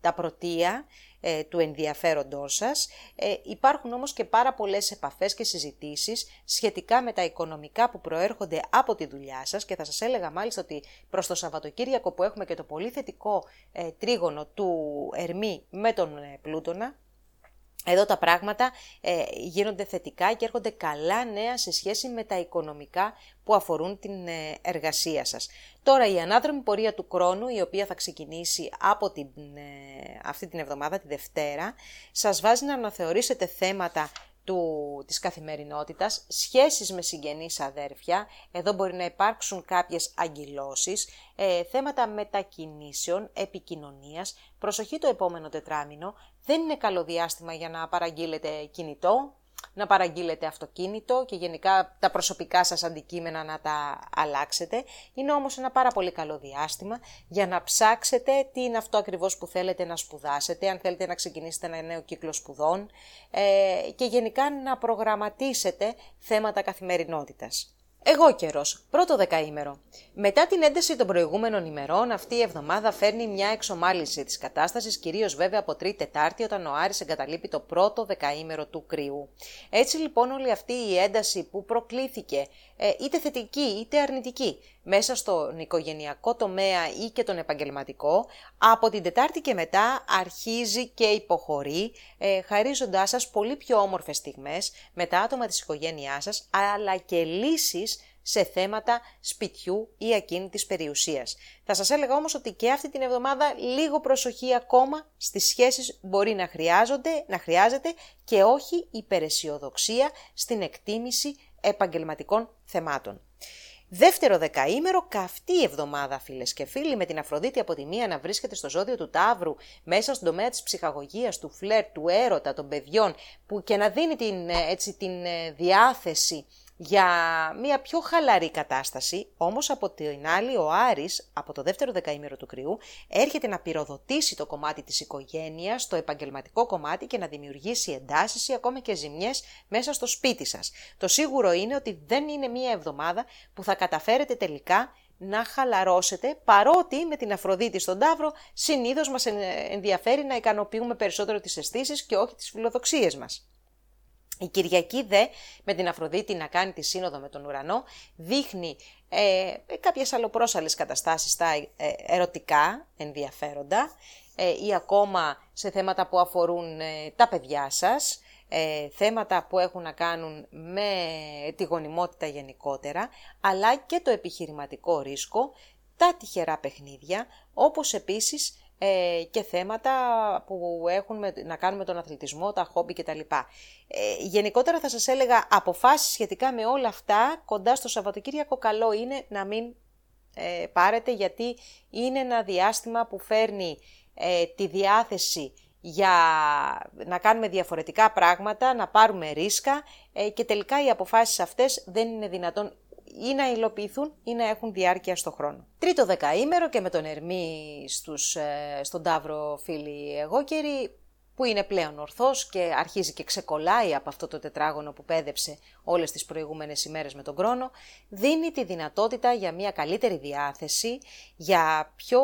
τα πρωτεία ε, του ενδιαφέροντός σας. Ε, υπάρχουν όμως και πάρα πολλές επαφές και συζητήσεις σχετικά με τα οικονομικά που προέρχονται από τη δουλειά σας και θα σας έλεγα μάλιστα ότι προς το Σαββατοκύριακο που έχουμε και το πολύ θετικό ε, τρίγωνο του Ερμή με τον Πλούτονα, εδώ τα πράγματα ε, γίνονται θετικά και έρχονται καλά νέα σε σχέση με τα οικονομικά που αφορούν την ε, εργασία σας. Τώρα η ανάδρομη πορεία του χρόνου, η οποία θα ξεκινήσει από την, ε, αυτή την εβδομάδα, τη Δευτέρα, σας βάζει να αναθεωρήσετε θέματα του, της καθημερινότητας, σχέσεις με συγγενείς αδέρφια, εδώ μπορεί να υπάρξουν κάποιες αγκυλώσεις, ε, θέματα μετακινήσεων, επικοινωνίας, προσοχή το επόμενο τετράμινο, δεν είναι καλό διάστημα για να παραγγείλετε κινητό, να παραγγείλετε αυτοκίνητο και γενικά τα προσωπικά σας αντικείμενα να τα αλλάξετε. Είναι όμως ένα πάρα πολύ καλό διάστημα για να ψάξετε τι είναι αυτό ακριβώς που θέλετε να σπουδάσετε, αν θέλετε να ξεκινήσετε ένα νέο κύκλο σπουδών ε, και γενικά να προγραμματίσετε θέματα καθημερινότητας. Εγώ καιρός, πρώτο δεκαήμερο. Μετά την ένταση των προηγούμενων ημερών, αυτή η εβδομάδα φέρνει μια εξομάλυνση της κατάστασης, κυρίως βέβαια από Τρίτη-Τετάρτη, όταν ο Άρης εγκαταλείπει το πρώτο δεκαήμερο του κρυού. Έτσι λοιπόν, όλη αυτή η ένταση που προκλήθηκε, ε, είτε θετική είτε αρνητική, μέσα στον οικογενειακό τομέα ή και τον επαγγελματικό, από την Τετάρτη και μετά αρχίζει και υποχωρεί, ε, χαρίζοντάς σας πολύ πιο όμορφες στιγμές με τα άτομα της οικογένειάς σας, αλλά και λύσεις σε θέματα σπιτιού ή ακίνητης περιουσίας. Θα σας έλεγα όμως ότι και αυτή την εβδομάδα λίγο προσοχή ακόμα στις σχέσεις μπορεί να, χρειάζονται, να χρειάζεται και όχι υπεραισιοδοξία στην εκτίμηση επαγγελματικών θεμάτων. Δεύτερο δεκαήμερο, καυτή εβδομάδα, φίλες και φίλοι, με την Αφροδίτη από τη μία να βρίσκεται στο ζώδιο του Ταύρου, μέσα στον τομέα της ψυχαγωγίας, του φλερ, του έρωτα, των παιδιών, που και να δίνει την, ε, έτσι, την ε, διάθεση για μια πιο χαλαρή κατάσταση, όμως από την άλλη ο Άρης, από το δεύτερο δεκαήμερο του κρυού, έρχεται να πυροδοτήσει το κομμάτι της οικογένειας, το επαγγελματικό κομμάτι και να δημιουργήσει εντάσεις ή ακόμα και ζημιές μέσα στο σπίτι σας. Το σίγουρο είναι ότι δεν είναι μια εβδομάδα που θα καταφέρετε τελικά να χαλαρώσετε, παρότι με την Αφροδίτη στον Ταύρο συνήθως μας ενδιαφέρει να ικανοποιούμε περισσότερο τις αισθήσεις και όχι τις φιλοδοξίες μας. Η Κυριακή δε με την Αφροδίτη να κάνει τη σύνοδο με τον ουρανό δείχνει ε, κάποιες αλλοπρόσαλες καταστάσεις στα ε, ερωτικά ενδιαφέροντα ε, ή ακόμα σε θέματα που αφορούν ε, τα παιδιά σας, ε, θέματα που έχουν να κάνουν με τη γονιμότητα γενικότερα, αλλά και το επιχειρηματικό ρίσκο, τα τυχερά παιχνίδια, όπως επίσης ε, και θέματα που έχουν να κάνουν με τον αθλητισμό, τα χόμπι κτλ. Ε, γενικότερα θα σας έλεγα αποφάσεις σχετικά με όλα αυτά κοντά στο Σαββατοκύριακο καλό είναι να μην ε, πάρετε γιατί είναι ένα διάστημα που φέρνει ε, τη διάθεση για να κάνουμε διαφορετικά πράγματα, να πάρουμε ρίσκα ε, και τελικά οι αποφάσεις αυτές δεν είναι δυνατόν ή να υλοποιηθούν ή να έχουν διάρκεια στο χρόνο. Τρίτο δεκαήμερο και με τον Ερμή στους, ε, στον Ταύρο φίλοι εγώ καιροί που είναι πλέον ορθός και αρχίζει και ξεκολλάει από αυτό το τετράγωνο που πέδεψε όλες τις προηγούμενες ημέρες με τον χρόνο, δίνει τη δυνατότητα για μια καλύτερη διάθεση, για πιο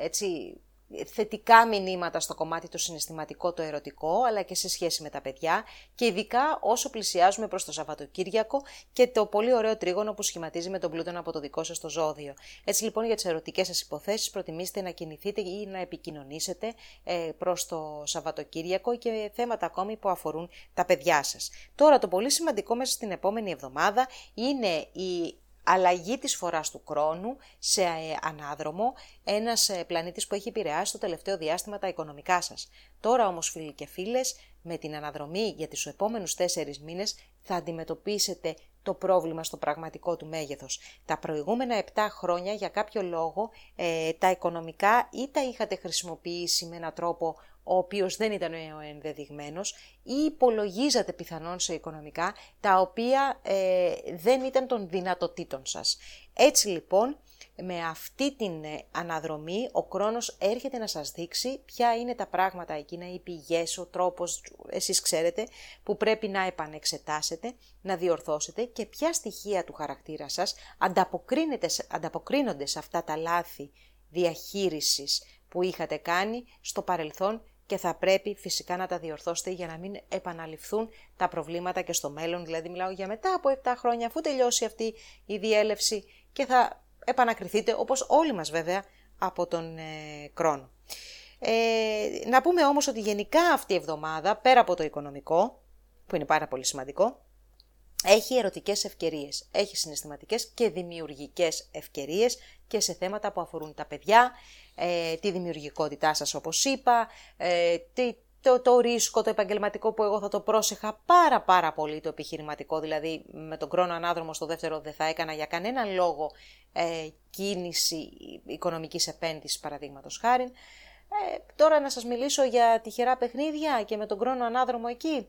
ε, έτσι, θετικά μηνύματα στο κομμάτι το συναισθηματικό, το ερωτικό, αλλά και σε σχέση με τα παιδιά και ειδικά όσο πλησιάζουμε προς το Σαββατοκύριακο και το πολύ ωραίο τρίγωνο που σχηματίζει με τον πλούτον από το δικό σας το ζώδιο. Έτσι λοιπόν για τις ερωτικές σας υποθέσεις προτιμήστε να κινηθείτε ή να επικοινωνήσετε ε, προς το Σαββατοκύριακο και θέματα ακόμη που αφορούν τα παιδιά σας. Τώρα το πολύ σημαντικό μέσα στην επόμενη εβδομάδα είναι η αλλαγή της φοράς του χρόνου σε ε, ανάδρομο, ένας ε, πλανήτης που έχει επηρεάσει το τελευταίο διάστημα τα οικονομικά σας. Τώρα όμως φίλοι και φίλες, με την αναδρομή για τις επόμενους τέσσερις μήνες θα αντιμετωπίσετε το πρόβλημα στο πραγματικό του μέγεθος. Τα προηγούμενα 7 χρόνια για κάποιο λόγο ε, τα οικονομικά ή τα είχατε χρησιμοποιήσει με έναν τρόπο ο οποίος δεν ήταν ο ενδεδειγμένος ή υπολογίζατε πιθανόν σε οικονομικά τα οποία ε, δεν ήταν των δυνατοτήτων σας. Έτσι λοιπόν με αυτή την ε, αναδρομή ο χρόνος έρχεται να σας δείξει ποια είναι τα πράγματα εκείνα, οι πηγές, ο τρόπος, εσείς ξέρετε, που πρέπει να επανεξετάσετε, να διορθώσετε και ποια στοιχεία του χαρακτήρα σας ανταποκρίνονται σε αυτά τα λάθη διαχείρισης που είχατε κάνει στο παρελθόν και θα πρέπει φυσικά να τα διορθώσετε για να μην επαναληφθούν τα προβλήματα και στο μέλλον. Δηλαδή μιλάω για μετά από 7 χρόνια αφού τελειώσει αυτή η διέλευση και θα επανακριθείτε όπως όλοι μας βέβαια από τον ε, χρόνο. Ε, να πούμε όμως ότι γενικά αυτή η εβδομάδα πέρα από το οικονομικό που είναι πάρα πολύ σημαντικό έχει ερωτικές ευκαιρίες, έχει συναισθηματικές και δημιουργικές ευκαιρίες και σε θέματα που αφορούν τα παιδιά, ε, τη δημιουργικότητά σας όπως είπα, ε, το, το ρίσκο, το επαγγελματικό που εγώ θα το πρόσεχα πάρα πάρα πολύ το επιχειρηματικό, δηλαδή με τον χρόνο ανάδρομο στο δεύτερο δεν θα έκανα για κανένα λόγο ε, κίνηση οικονομικής επένδυσης παραδείγματος χάρη. Ε, τώρα να σας μιλήσω για τυχερά παιχνίδια και με τον χρόνο ανάδρομο εκεί,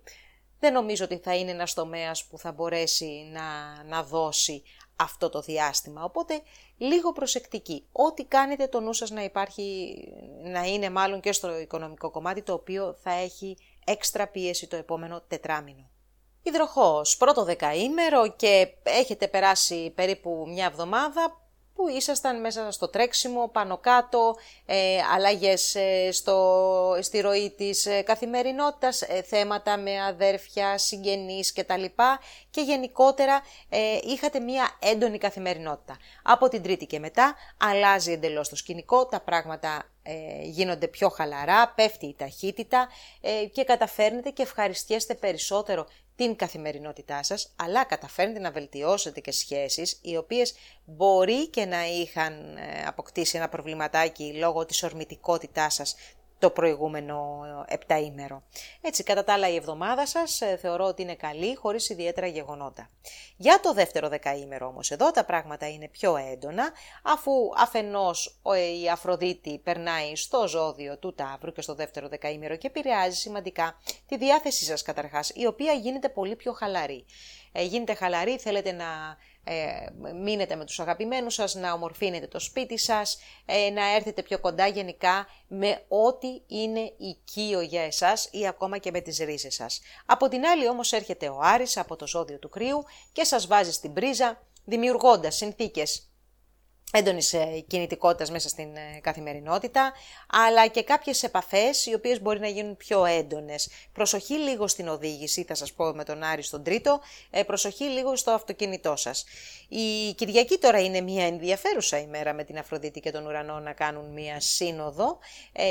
δεν νομίζω ότι θα είναι ένας τομέας που θα μπορέσει να, να δώσει αυτό το διάστημα. Οπότε λίγο προσεκτική. Ό,τι κάνετε το νου σας να υπάρχει, να είναι μάλλον και στο οικονομικό κομμάτι το οποίο θα έχει έξτρα πίεση το επόμενο τετράμινο. Υδροχός, πρώτο δεκαήμερο και έχετε περάσει περίπου μια εβδομάδα που ήσασταν μέσα στο τρέξιμο, πάνω κάτω, ε, αλλαγές ε, στο, στη ροή της ε, καθημερινότητας, ε, θέματα με αδέρφια, συγγενείς κτλ. Και γενικότερα ε, είχατε μία έντονη καθημερινότητα. Από την τρίτη και μετά αλλάζει εντελώς το σκηνικό, τα πράγματα γίνονται πιο χαλαρά, πέφτει η ταχύτητα και καταφέρνετε και ευχαριστιέστε περισσότερο την καθημερινότητά σας, αλλά καταφέρνετε να βελτιώσετε και σχέσεις οι οποίες μπορεί και να είχαν ε, αποκτήσει ένα προβληματάκι λόγω της ορμητικότητάς σας το προηγούμενο επταήμερο. Έτσι, κατά τα άλλα η εβδομάδα σας ε, θεωρώ ότι είναι καλή, χωρίς ιδιαίτερα γεγονότα. Για το δεύτερο δεκαήμερο όμως εδώ τα πράγματα είναι πιο έντονα, αφού αφενός η Αφροδίτη περνάει στο ζώδιο του Ταύρου και στο δεύτερο δεκαήμερο και επηρεάζει σημαντικά τη διάθεσή σας καταρχάς, η οποία γίνεται πολύ πιο χαλαρή. Ε, γίνεται χαλαρή, θέλετε να ε, μείνετε με τους αγαπημένους σας, να ομορφύνετε το σπίτι σας, ε, να έρθετε πιο κοντά γενικά με ό,τι είναι οικείο για εσάς ή ακόμα και με τις ρίζες σας. Από την άλλη όμως έρχεται ο Άρης από το ζώδιο του κρύου και σας βάζει στην πρίζα δημιουργώντας συνθήκες έντονης ε, κινητικότητας μέσα στην ε, καθημερινότητα, αλλά και κάποιες επαφές οι οποίες μπορεί να γίνουν πιο έντονες. Προσοχή λίγο στην οδήγηση, θα σας πω με τον Άρη στον τρίτο, ε, προσοχή λίγο στο αυτοκίνητό σας. Η Κυριακή τώρα είναι μια ενδιαφέρουσα ημέρα με την Αφροδίτη και τον Ουρανό να κάνουν μια σύνοδο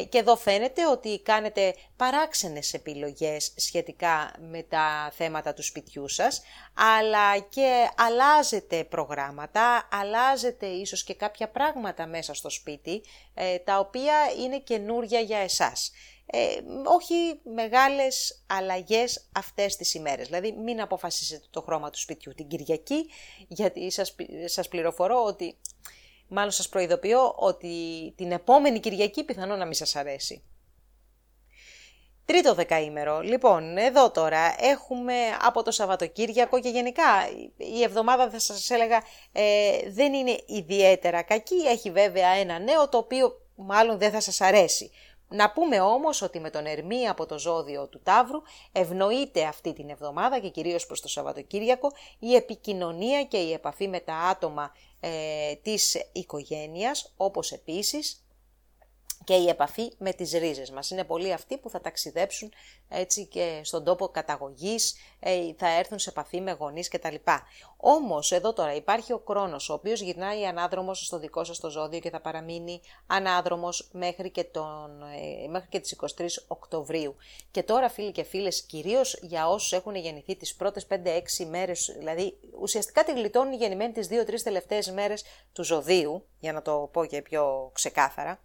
και εδώ φαίνεται ότι κάνετε παράξενες επιλογές σχετικά με τα θέματα του σπιτιού σας, αλλά και αλλάζετε προγράμματα, αλλάζετε ίσως και κάποια πράγματα μέσα στο σπίτι, ε, τα οποία είναι καινούρια για εσάς. Ε, όχι μεγάλες αλλαγές αυτές τις ημέρες. Δηλαδή μην αποφασίσετε το χρώμα του σπιτιού την Κυριακή, γιατί σας, σας πληροφορώ ότι, μάλλον σας προειδοποιώ ότι την επόμενη Κυριακή πιθανόν να μην σας αρέσει. Τρίτο δεκαήμερο. Λοιπόν, εδώ τώρα έχουμε από το Σαββατοκύριακο και γενικά η εβδομάδα θα σας έλεγα ε, δεν είναι ιδιαίτερα κακή. Έχει βέβαια ένα νέο το οποίο μάλλον δεν θα σας αρέσει. Να πούμε όμως ότι με τον Ερμή από το ζώδιο του Ταύρου ευνοείται αυτή την εβδομάδα και κυρίως προς το Σαββατοκύριακο η επικοινωνία και η επαφή με τα άτομα ε, της οικογένειας, όπως επίσης και η επαφή με τις ρίζες μας. Είναι πολλοί αυτοί που θα ταξιδέψουν έτσι και στον τόπο καταγωγής, ε, θα έρθουν σε επαφή με γονείς κτλ. Όμως εδώ τώρα υπάρχει ο Κρόνος, ο οποίος γυρνάει ανάδρομος στο δικό σας το ζώδιο και θα παραμείνει ανάδρομος μέχρι και, τον, ε, μέχρι και τις 23 Οκτωβρίου. Και τώρα φίλοι και φίλες, κυρίως για όσους έχουν γεννηθεί τις πρώτες 5-6 μέρες, δηλαδή ουσιαστικά τη γλιτώνουν οι γεννημένοι τις 2-3 τελευταίες μέρες του ζωδίου, για να το πω και πιο ξεκάθαρα,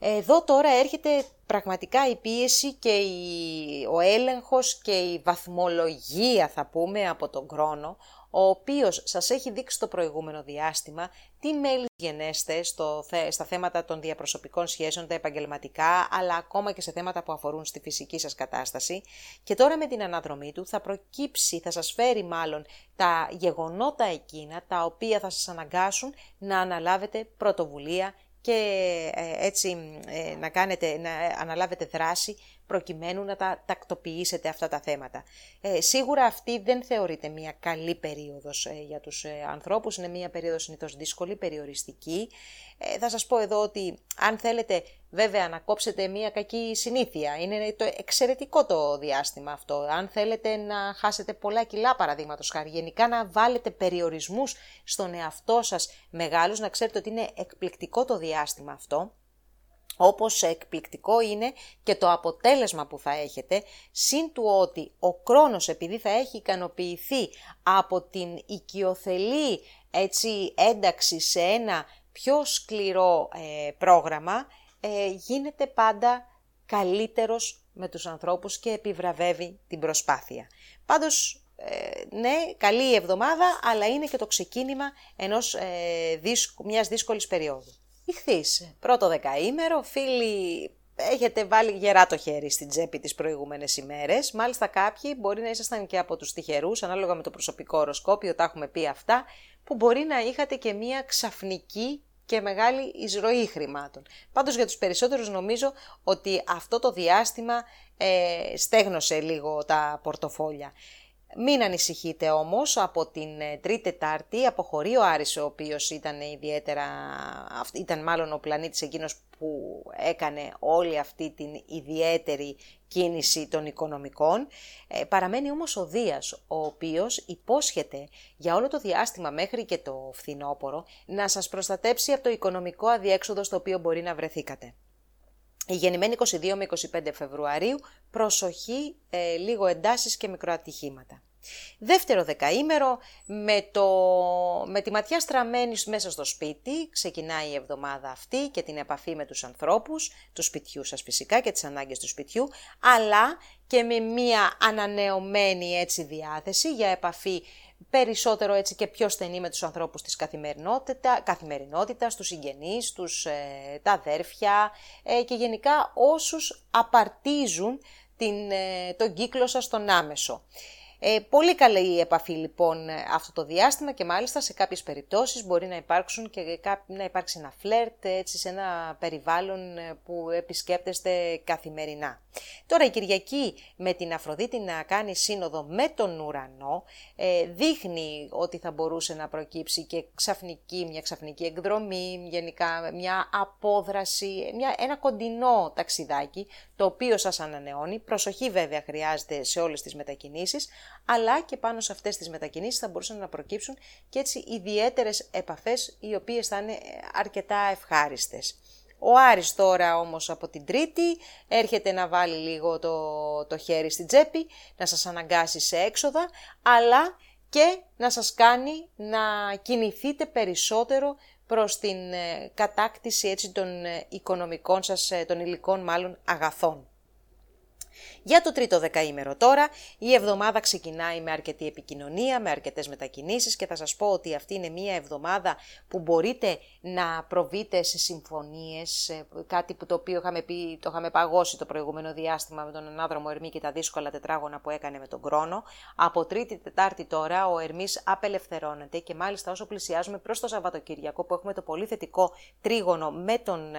εδώ τώρα έρχεται πραγματικά η πίεση και ο έλεγχος και η βαθμολογία θα πούμε από τον χρόνο, ο οποίος σας έχει δείξει το προηγούμενο διάστημα τι μέλη γενέστε στο, στα θέματα των διαπροσωπικών σχέσεων, τα επαγγελματικά, αλλά ακόμα και σε θέματα που αφορούν στη φυσική σας κατάσταση. Και τώρα με την αναδρομή του θα προκύψει, θα σας φέρει μάλλον τα γεγονότα εκείνα, τα οποία θα σας αναγκάσουν να αναλάβετε πρωτοβουλία και ε, έτσι ε, να, κάνετε, να αναλάβετε δράση προκειμένου να τα τακτοποιήσετε αυτά τα θέματα. Ε, σίγουρα αυτή δεν θεωρείται μια καλή περίοδος ε, για τους ε, ανθρώπους, είναι μια περίοδος συνήθως δύσκολη, περιοριστική. Ε, θα σας πω εδώ ότι αν θέλετε βέβαια να κόψετε μια κακή συνήθεια, είναι το εξαιρετικό το διάστημα αυτό. Αν θέλετε να χάσετε πολλά κιλά παραδείγματος χάρη, γενικά να βάλετε περιορισμούς στον εαυτό σας μεγάλους, να ξέρετε ότι είναι εκπληκτικό το διάστημα αυτό όπως εκπληκτικό είναι και το αποτέλεσμα που θα έχετε, συν του ότι ο κρόνος επειδή θα έχει ικανοποιηθεί από την οικειοθελή έτσι, ένταξη σε ένα πιο σκληρό ε, πρόγραμμα, ε, γίνεται πάντα καλύτερος με τους ανθρώπους και επιβραβεύει την προσπάθεια. Πάντως, ε, ναι, καλή εβδομάδα, αλλά είναι και το ξεκίνημα ενός, ε, μιας δύσκολης περίοδου. Ηχθείς, πρώτο δεκαήμερο, φίλοι έχετε βάλει γερά το χέρι στην τσέπη τις προηγούμενες ημέρες. Μάλιστα κάποιοι μπορεί να ήσασταν και από τους τυχερούς, ανάλογα με το προσωπικό οροσκόπιο, τα έχουμε πει αυτά, που μπορεί να είχατε και μία ξαφνική και μεγάλη εισρωή χρημάτων. Πάντως για τους περισσότερους νομίζω ότι αυτό το διάστημα ε, στέγνωσε λίγο τα πορτοφόλια. Μην ανησυχείτε όμως, από την ε, Τρίτη Τετάρτη αποχωρεί ο Άρης, ο οποίος ήταν ιδιαίτερα, ήταν μάλλον ο πλανήτης εκείνος που έκανε όλη αυτή την ιδιαίτερη κίνηση των οικονομικών. Ε, παραμένει όμως ο Δίας, ο οποίος υπόσχεται για όλο το διάστημα μέχρι και το φθινόπωρο να σας προστατέψει από το οικονομικό αδιέξοδο στο οποίο μπορεί να βρεθήκατε. Η γεννημένη 22 με 25 Φεβρουαρίου, προσοχή, ε, λίγο εντάσεις και μικροατυχήματα. Δεύτερο δεκαήμερο, με, το, με τη ματιά στραμμένη μέσα στο σπίτι, ξεκινάει η εβδομάδα αυτή και την επαφή με τους ανθρώπους, του σπιτιού σας φυσικά και τις ανάγκες του σπιτιού, αλλά και με μία ανανεωμένη έτσι διάθεση για επαφή περισσότερο έτσι και πιο στενή με τους ανθρώπους της καθημερινότητα, καθημερινότητας, τους συγγενείς, τους, ε, τα αδέρφια ε, και γενικά όσους απαρτίζουν την, ε, τον κύκλο σας τον άμεσο. Ε, πολύ καλή η επαφή λοιπόν αυτό το διάστημα και μάλιστα σε κάποιες περιπτώσεις μπορεί να υπάρξουν και να υπάρξει ένα φλερτ έτσι σε ένα περιβάλλον ε, που επισκέπτεστε καθημερινά. Τώρα η Κυριακή με την Αφροδίτη να κάνει σύνοδο με τον ουρανό ε, δείχνει ότι θα μπορούσε να προκύψει και ξαφνική, μια ξαφνική εκδρομή, γενικά μια απόδραση, μια, ένα κοντινό ταξιδάκι το οποίο σας ανανεώνει. Προσοχή βέβαια χρειάζεται σε όλες τις μετακινήσεις, αλλά και πάνω σε αυτές τις μετακινήσεις θα μπορούσαν να προκύψουν και έτσι ιδιαίτερες επαφές οι οποίες θα είναι αρκετά ευχάριστες. Ο Άρης τώρα όμως από την Τρίτη έρχεται να βάλει λίγο το, το χέρι στην τσέπη, να σας αναγκάσει σε έξοδα, αλλά και να σας κάνει να κινηθείτε περισσότερο προς την ε, κατάκτηση έτσι, των ε, οικονομικών σας, ε, των υλικών μάλλον αγαθών. Για το τρίτο δεκαήμερο τώρα, η εβδομάδα ξεκινάει με αρκετή επικοινωνία, με αρκετές μετακινήσεις και θα σας πω ότι αυτή είναι μια εβδομάδα που μπορείτε να προβείτε σε συμφωνίες, κάτι που το οποίο είχαμε πει, το είχαμε παγώσει το προηγούμενο διάστημα με τον ανάδρομο Ερμή και τα δύσκολα τετράγωνα που έκανε με τον χρόνο. Από τρίτη Τετάρτη τώρα ο Ερμής απελευθερώνεται και μάλιστα όσο πλησιάζουμε προς το Σαββατοκύριακο που έχουμε το πολύ θετικό τρίγωνο με τον ε,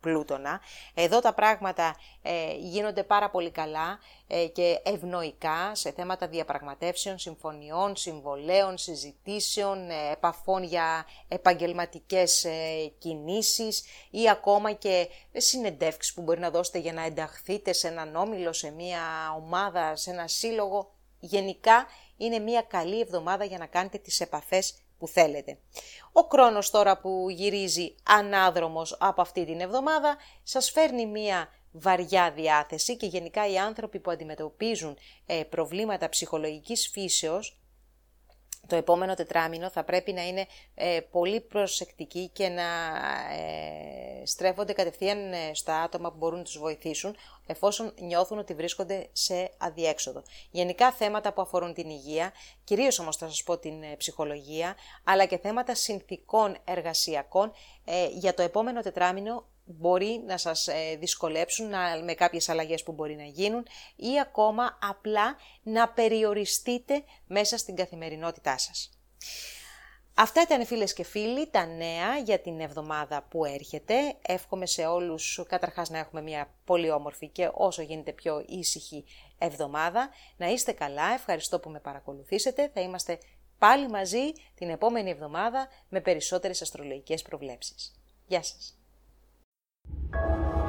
Πλούτονα, εδώ τα πράγματα ε, γίνονται πάρα πολύ καλά ε, και ευνοϊκά σε θέματα διαπραγματεύσεων, συμφωνιών, συμβολέων, συζητήσεων, ε, επαφών για επαγγελματικές ε, κινήσεις ή ακόμα και συνεντεύξεις που μπορεί να δώσετε για να ενταχθείτε σε έναν όμιλο, σε μια ομάδα, σε ένα σύλλογο. Γενικά είναι μια καλή εβδομάδα για να κάνετε τις επαφές που θέλετε. Ο χρόνος τώρα που γυρίζει ανάδρομος από αυτή την εβδομάδα σας φέρνει μια βαριά διάθεση και γενικά οι άνθρωποι που αντιμετωπίζουν ε, προβλήματα ψυχολογικής φύσεως το επόμενο τετράμινο θα πρέπει να είναι ε, πολύ προσεκτικοί και να ε, στρέφονται κατευθείαν ε, στα άτομα που μπορούν να τους βοηθήσουν εφόσον νιώθουν ότι βρίσκονται σε αδιέξοδο. Γενικά θέματα που αφορούν την υγεία, κυρίως όμως θα σας πω την ψυχολογία, αλλά και θέματα συνθήκων εργασιακών για το επόμενο τετράμινο μπορεί να σας ε, δυσκολέψουν με κάποιες αλλαγές που μπορεί να γίνουν ή ακόμα απλά να περιοριστείτε μέσα στην καθημερινότητά σας. Αυτά ήταν φίλες και φίλοι τα νέα για την εβδομάδα που έρχεται. Εύχομαι σε όλους καταρχάς να έχουμε μια πολύ όμορφη και όσο γίνεται πιο ήσυχη εβδομάδα. Να είστε καλά, ευχαριστώ που με παρακολουθήσετε. Θα είμαστε πάλι μαζί την επόμενη εβδομάδα με περισσότερες αστρολογικές προβλέψεις. Γεια σας! You